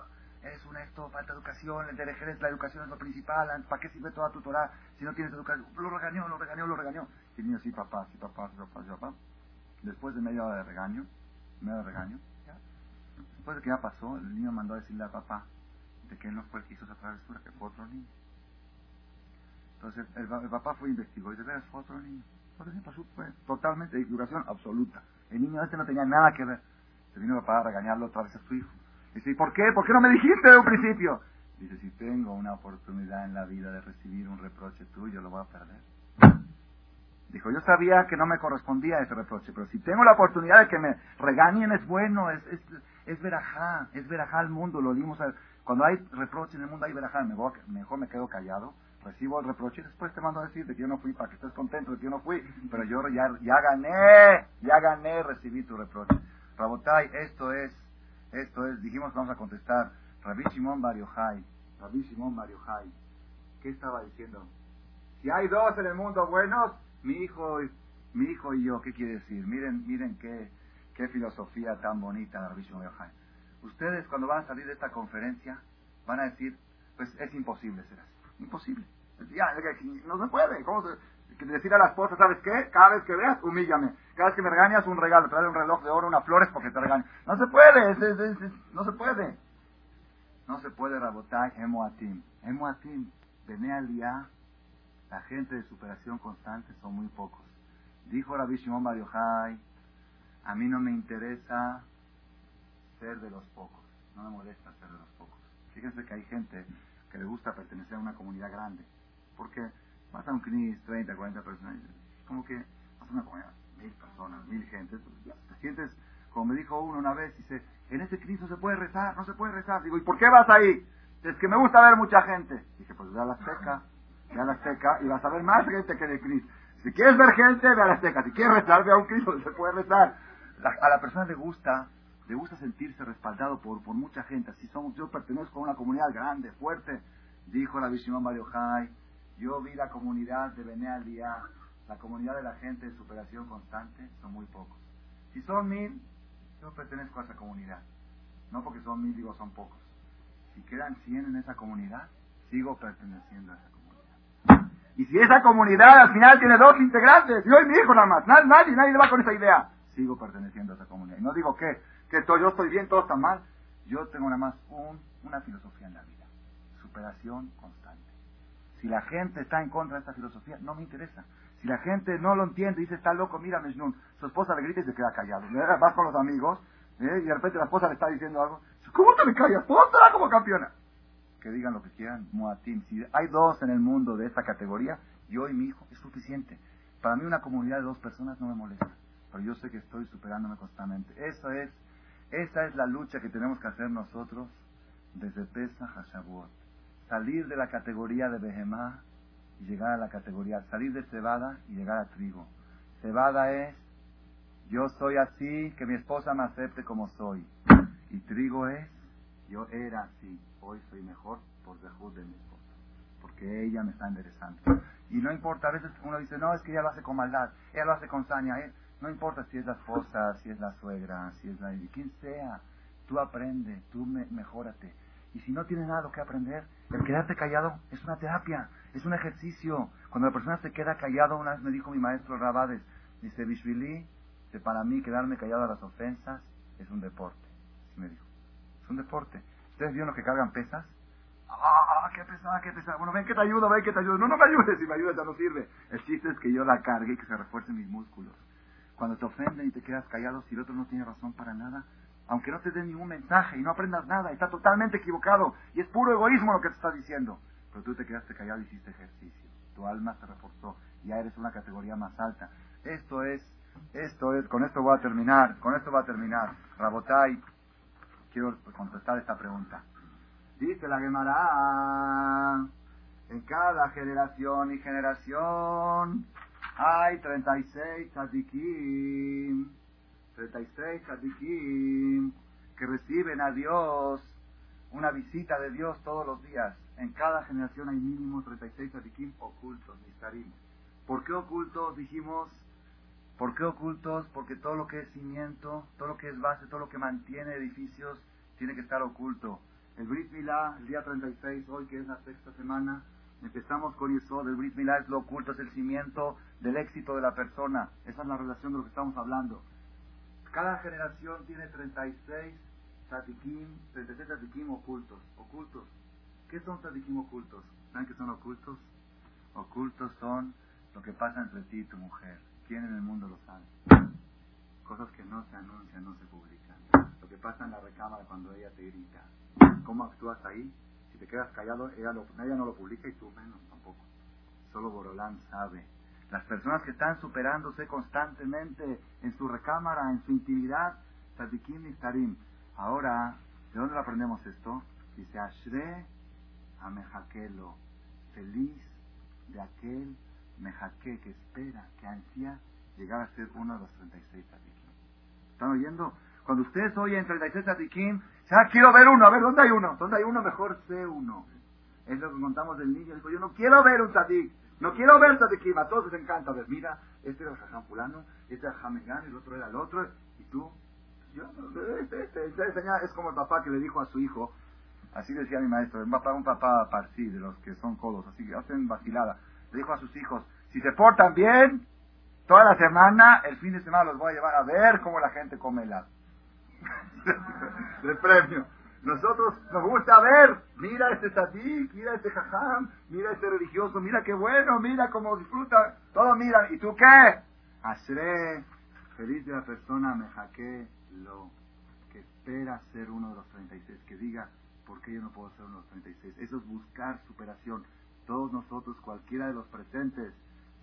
es un esto, falta educación, el derecho la educación es lo principal, ¿para qué sirve toda tu Torah si no tienes educación? Lo regañó, lo regañó, lo regañó. Y el niño, sí papá, sí papá, sí papá, sí papá. Después de media hora de regaño, media hora de regaño, después de que ya pasó, el niño mandó a decirle al papá, de que él no fue el que hizo esa travesura, que fue otro niño. Entonces el, papá fue investigó y de veras fue otro niño. Entonces pasó, fue totalmente equivocación absoluta. El niño este no tenía nada que ver. Se vino el papá a regañarlo otra vez a su hijo. Dice, ¿y por qué? ¿Por qué no me dijiste de un principio? Dice, si tengo una oportunidad en la vida de recibir un reproche tuyo, lo voy a perder. Dijo, yo sabía que no me correspondía ese reproche, pero si tengo la oportunidad de que me regañen es bueno, es, es, es verajá, es verajá al mundo, lo dimos a, cuando hay reproche en el mundo, hay verajá. Mejor me quedo callado, recibo el reproche y después te mando a decir de que yo no fui para que estés contento de que yo no fui. Pero yo ya, ya gané, ya gané, recibí tu reproche. Rabotai, esto es, esto es, dijimos vamos a contestar. Rabbi Shimon Bar Yochai, Rabbi Shimon Bar ¿qué estaba diciendo? Si hay dos en el mundo buenos, mi hijo, mi hijo y yo, ¿qué quiere decir? Miren, miren qué, qué filosofía tan bonita, Rabbi Shimon Bar Yochai. Ustedes cuando van a salir de esta conferencia van a decir, pues es imposible ser así. Imposible. Ya, no se puede. ¿Cómo se, decir a la esposa, ¿sabes qué? Cada vez que veas, humíllame. Cada vez que me regañas, un regalo. Trae un reloj de oro, unas flores porque te regaño. No se puede. no se puede. No se puede rabotar Emoatim. Emoatim. Bene la gente de superación constante son muy pocos. Dijo Rabbi Shimon Bar a mí no me interesa ser de los pocos. No me molesta ser de los pocos. Fíjense que hay gente que le gusta pertenecer a una comunidad grande. Porque vas a un CNIS, 30, 40 personas, como que vas a una comunidad, mil personas, mil gente, pues, te sientes, como me dijo uno una vez, dice, en ese CNIS no se puede rezar, no se puede rezar. Digo, ¿y por qué vas ahí? Es que me gusta ver mucha gente. Dije, pues ve a la seca, ve a la seca y vas a ver más gente que el CNIS. Si quieres ver gente, ve a la seca. Si quieres rezar, ve a un CNIS donde se puede rezar. A la persona le gusta le gusta sentirse respaldado por, por mucha gente. Así somos, yo pertenezco a una comunidad grande, fuerte. Dijo la Shimon Mario Jai, yo vi la comunidad de Bene Día, la comunidad de la gente de superación constante, son muy pocos. Si son mil, yo pertenezco a esa comunidad. No porque son mil, digo son pocos. Si quedan cien en esa comunidad, sigo perteneciendo a esa comunidad. Y si esa comunidad al final tiene dos integrantes, yo y mi hijo nada más, nadie, nadie va con esa idea, sigo perteneciendo a esa comunidad. Y no digo que que yo estoy bien, todo está mal. Yo tengo nada más una filosofía en la vida, superación constante. Si la gente está en contra de esta filosofía, no me interesa. Si la gente no lo entiende, dice, está loco, mira Mejnun, su esposa le grita y se queda callado. Vas con los amigos, ¿eh? y de repente la esposa le está diciendo algo, ¿cómo te me callas? estará como campeona? Que digan lo que quieran, Muatim. Si hay dos en el mundo de esta categoría, yo y mi hijo, es suficiente. Para mí una comunidad de dos personas no me molesta, pero yo sé que estoy superándome constantemente. Eso es esa es la lucha que tenemos que hacer nosotros desde Pesach a Shavuot. Salir de la categoría de Behemá y llegar a la categoría, salir de cebada y llegar a trigo. Cebada es, yo soy así, que mi esposa me acepte como soy. Y trigo es, yo era así, hoy soy mejor por dejud de mi esposa. Porque ella me está enderezando. Y no importa, a veces uno dice, no, es que ella lo hace con maldad, ella lo hace con saña. No importa si es la esposa, si es la suegra, si es la... quien sea. Tú aprende, tú me, mejórate. Y si no tienes nada que aprender, el quedarte callado es una terapia, es un ejercicio. Cuando la persona se queda callado, una vez me dijo mi maestro Rabades, dice, Bishvili, para mí quedarme callado a las ofensas es un deporte. me dijo, es un deporte. ¿Ustedes vieron los que cargan pesas? ¡Ah, qué pesada, qué pesada! Bueno, ven que te ayudo, ven que te ayudo. No, no me ayudes, si me ayudas ya no sirve. El chiste es que yo la cargue y que se refuercen mis músculos. Cuando te ofenden y te quedas callado, si el otro no tiene razón para nada, aunque no te dé ningún mensaje y no aprendas nada, está totalmente equivocado y es puro egoísmo lo que te está diciendo. Pero tú te quedaste callado y hiciste ejercicio. Tu alma se reforzó, ya eres una categoría más alta. Esto es, esto es, con esto voy a terminar, con esto va a terminar. Rabotai, quiero contestar esta pregunta. Dice la Gemara, en cada generación y generación hay 36 tzadikim, 36 tzadikim que reciben a Dios una visita de Dios todos los días. En cada generación hay mínimo 36 tzadikim ocultos, mistarim. ¿Por qué ocultos? Dijimos, ¿por qué ocultos? Porque todo lo que es cimiento, todo lo que es base, todo lo que mantiene edificios, tiene que estar oculto. El Brit Milá, el día 36, hoy que es la sexta semana, Empezamos con eso, el Brit Milá es lo oculto, es el cimiento del éxito de la persona. Esa es la relación de lo que estamos hablando. Cada generación tiene 36 tzadikim, 36 tzadikim ocultos. Ocultos. ¿Qué son tzadikim ocultos? ¿Saben qué son ocultos? Ocultos son lo que pasa entre ti y tu mujer. ¿Quién en el mundo lo sabe? Cosas que no se anuncian, no se publican. Lo que pasa en la recámara cuando ella te grita. ¿Cómo actúas ahí? Si te quedas callado, ella, no lo publica y tú menos tampoco. Solo Borolán sabe. Las personas que están superándose constantemente en su recámara, en su intimidad, Tzadikim y Tarim. Ahora, ¿de dónde aprendemos esto? Dice, Ashre Amejakelo, feliz de aquel Mejaque que espera, que ansía llegar a ser uno de los 36 Tzadikim. ¿Están oyendo? Cuando ustedes oyen 36 Tzadikim, Ah, quiero ver uno. A ver, ¿dónde hay uno? ¿Dónde hay uno? Mejor sé uno. Es lo que contamos del niño. Dijo, yo no quiero ver un tzadik. No quiero ver tzadikim. A todos les encanta ver. Mira, este era el jajam este era el el otro era el otro. Y tú, yo, este, este, este, es como el papá que le dijo a su hijo, así decía mi maestro, un papá, un papá parsi, de los que son codos, así que hacen vacilada. Le dijo a sus hijos, si se portan bien, toda la semana, el fin de semana los voy a llevar a ver cómo la gente come helado. de premio. Nosotros nos gusta ver, mira este sadik, mira este jajam, mira este religioso, mira qué bueno, mira cómo disfruta, todo miran. ¿Y tú qué? Asre, feliz de la persona, me jaque lo que espera ser uno de los 36, que diga, ¿por qué yo no puedo ser uno de los 36? Eso es buscar superación. Todos nosotros, cualquiera de los presentes,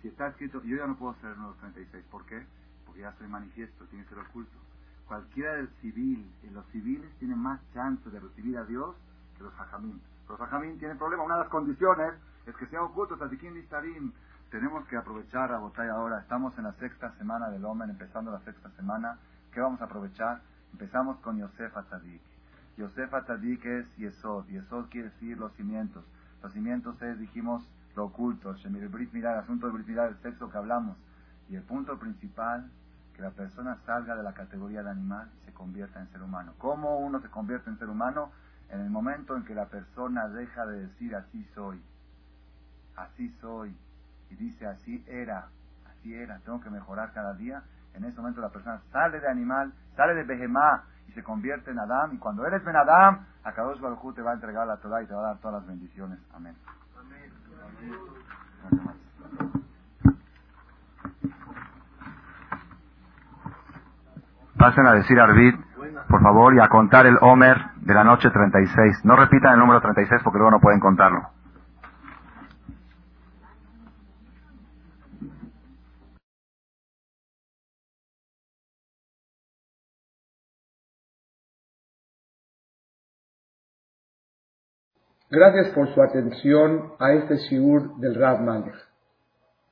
si está escrito, yo ya no puedo ser uno de los 36, ¿por qué? Porque ya soy manifiesto, tiene que ser oculto cualquiera del civil, los civiles tienen más chance de recibir a Dios que los hajamim. Los hajamim tienen problema, una de las condiciones es que sean ocultos, Tadikim y Tarim. Tenemos que aprovechar a Botay ahora, estamos en la sexta semana del Omen, empezando la sexta semana. ¿Qué vamos a aprovechar? Empezamos con Yosef Atadik. Yosef Atadik es Yesod, Yesod quiere decir los cimientos. Los cimientos es, dijimos, lo oculto, Shemir Brit el asunto de Brit el sexo que hablamos. Y el punto principal que la persona salga de la categoría de animal y se convierta en ser humano. ¿Cómo uno se convierte en ser humano? En el momento en que la persona deja de decir así soy, así soy, y dice así era, así era, tengo que mejorar cada día, en ese momento la persona sale de animal, sale de Behemá y se convierte en Adam, y cuando eres Ben Adam, Akadosh Baruj te va a entregar la Torah y te va a dar todas las bendiciones. Amén. Amén. Pasen a decir Arbit, por favor, y a contar el Homer de la noche 36. No repitan el número 36 porque luego no pueden contarlo. Gracias por su atención a este Shiur del Rav Malek.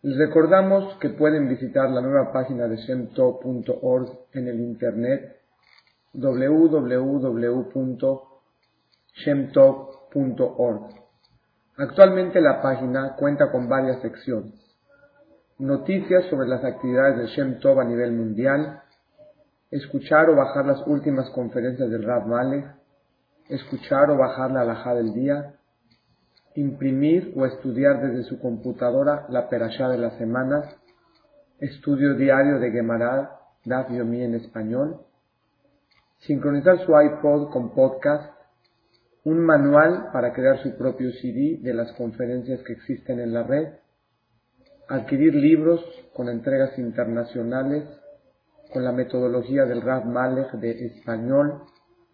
Les recordamos que pueden visitar la nueva página de shemtov.org en el internet www.shemtov.org. Actualmente la página cuenta con varias secciones. noticias sobre las actividades de Shem a nivel mundial, escuchar o bajar las últimas conferencias del Rab Malek, escuchar o bajar la alajá del día, imprimir o estudiar desde su computadora la perashá de la semana, estudio diario de Gemara, Daf Yomi en español, sincronizar su iPod con podcast, un manual para crear su propio CD de las conferencias que existen en la red, adquirir libros con entregas internacionales con la metodología del Rav Malek de español,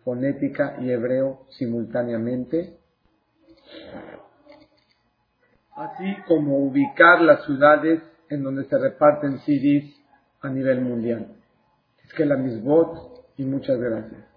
fonética y hebreo simultáneamente, así como ubicar las ciudades en donde se reparten CDs a nivel mundial. Es que la misbot y muchas gracias.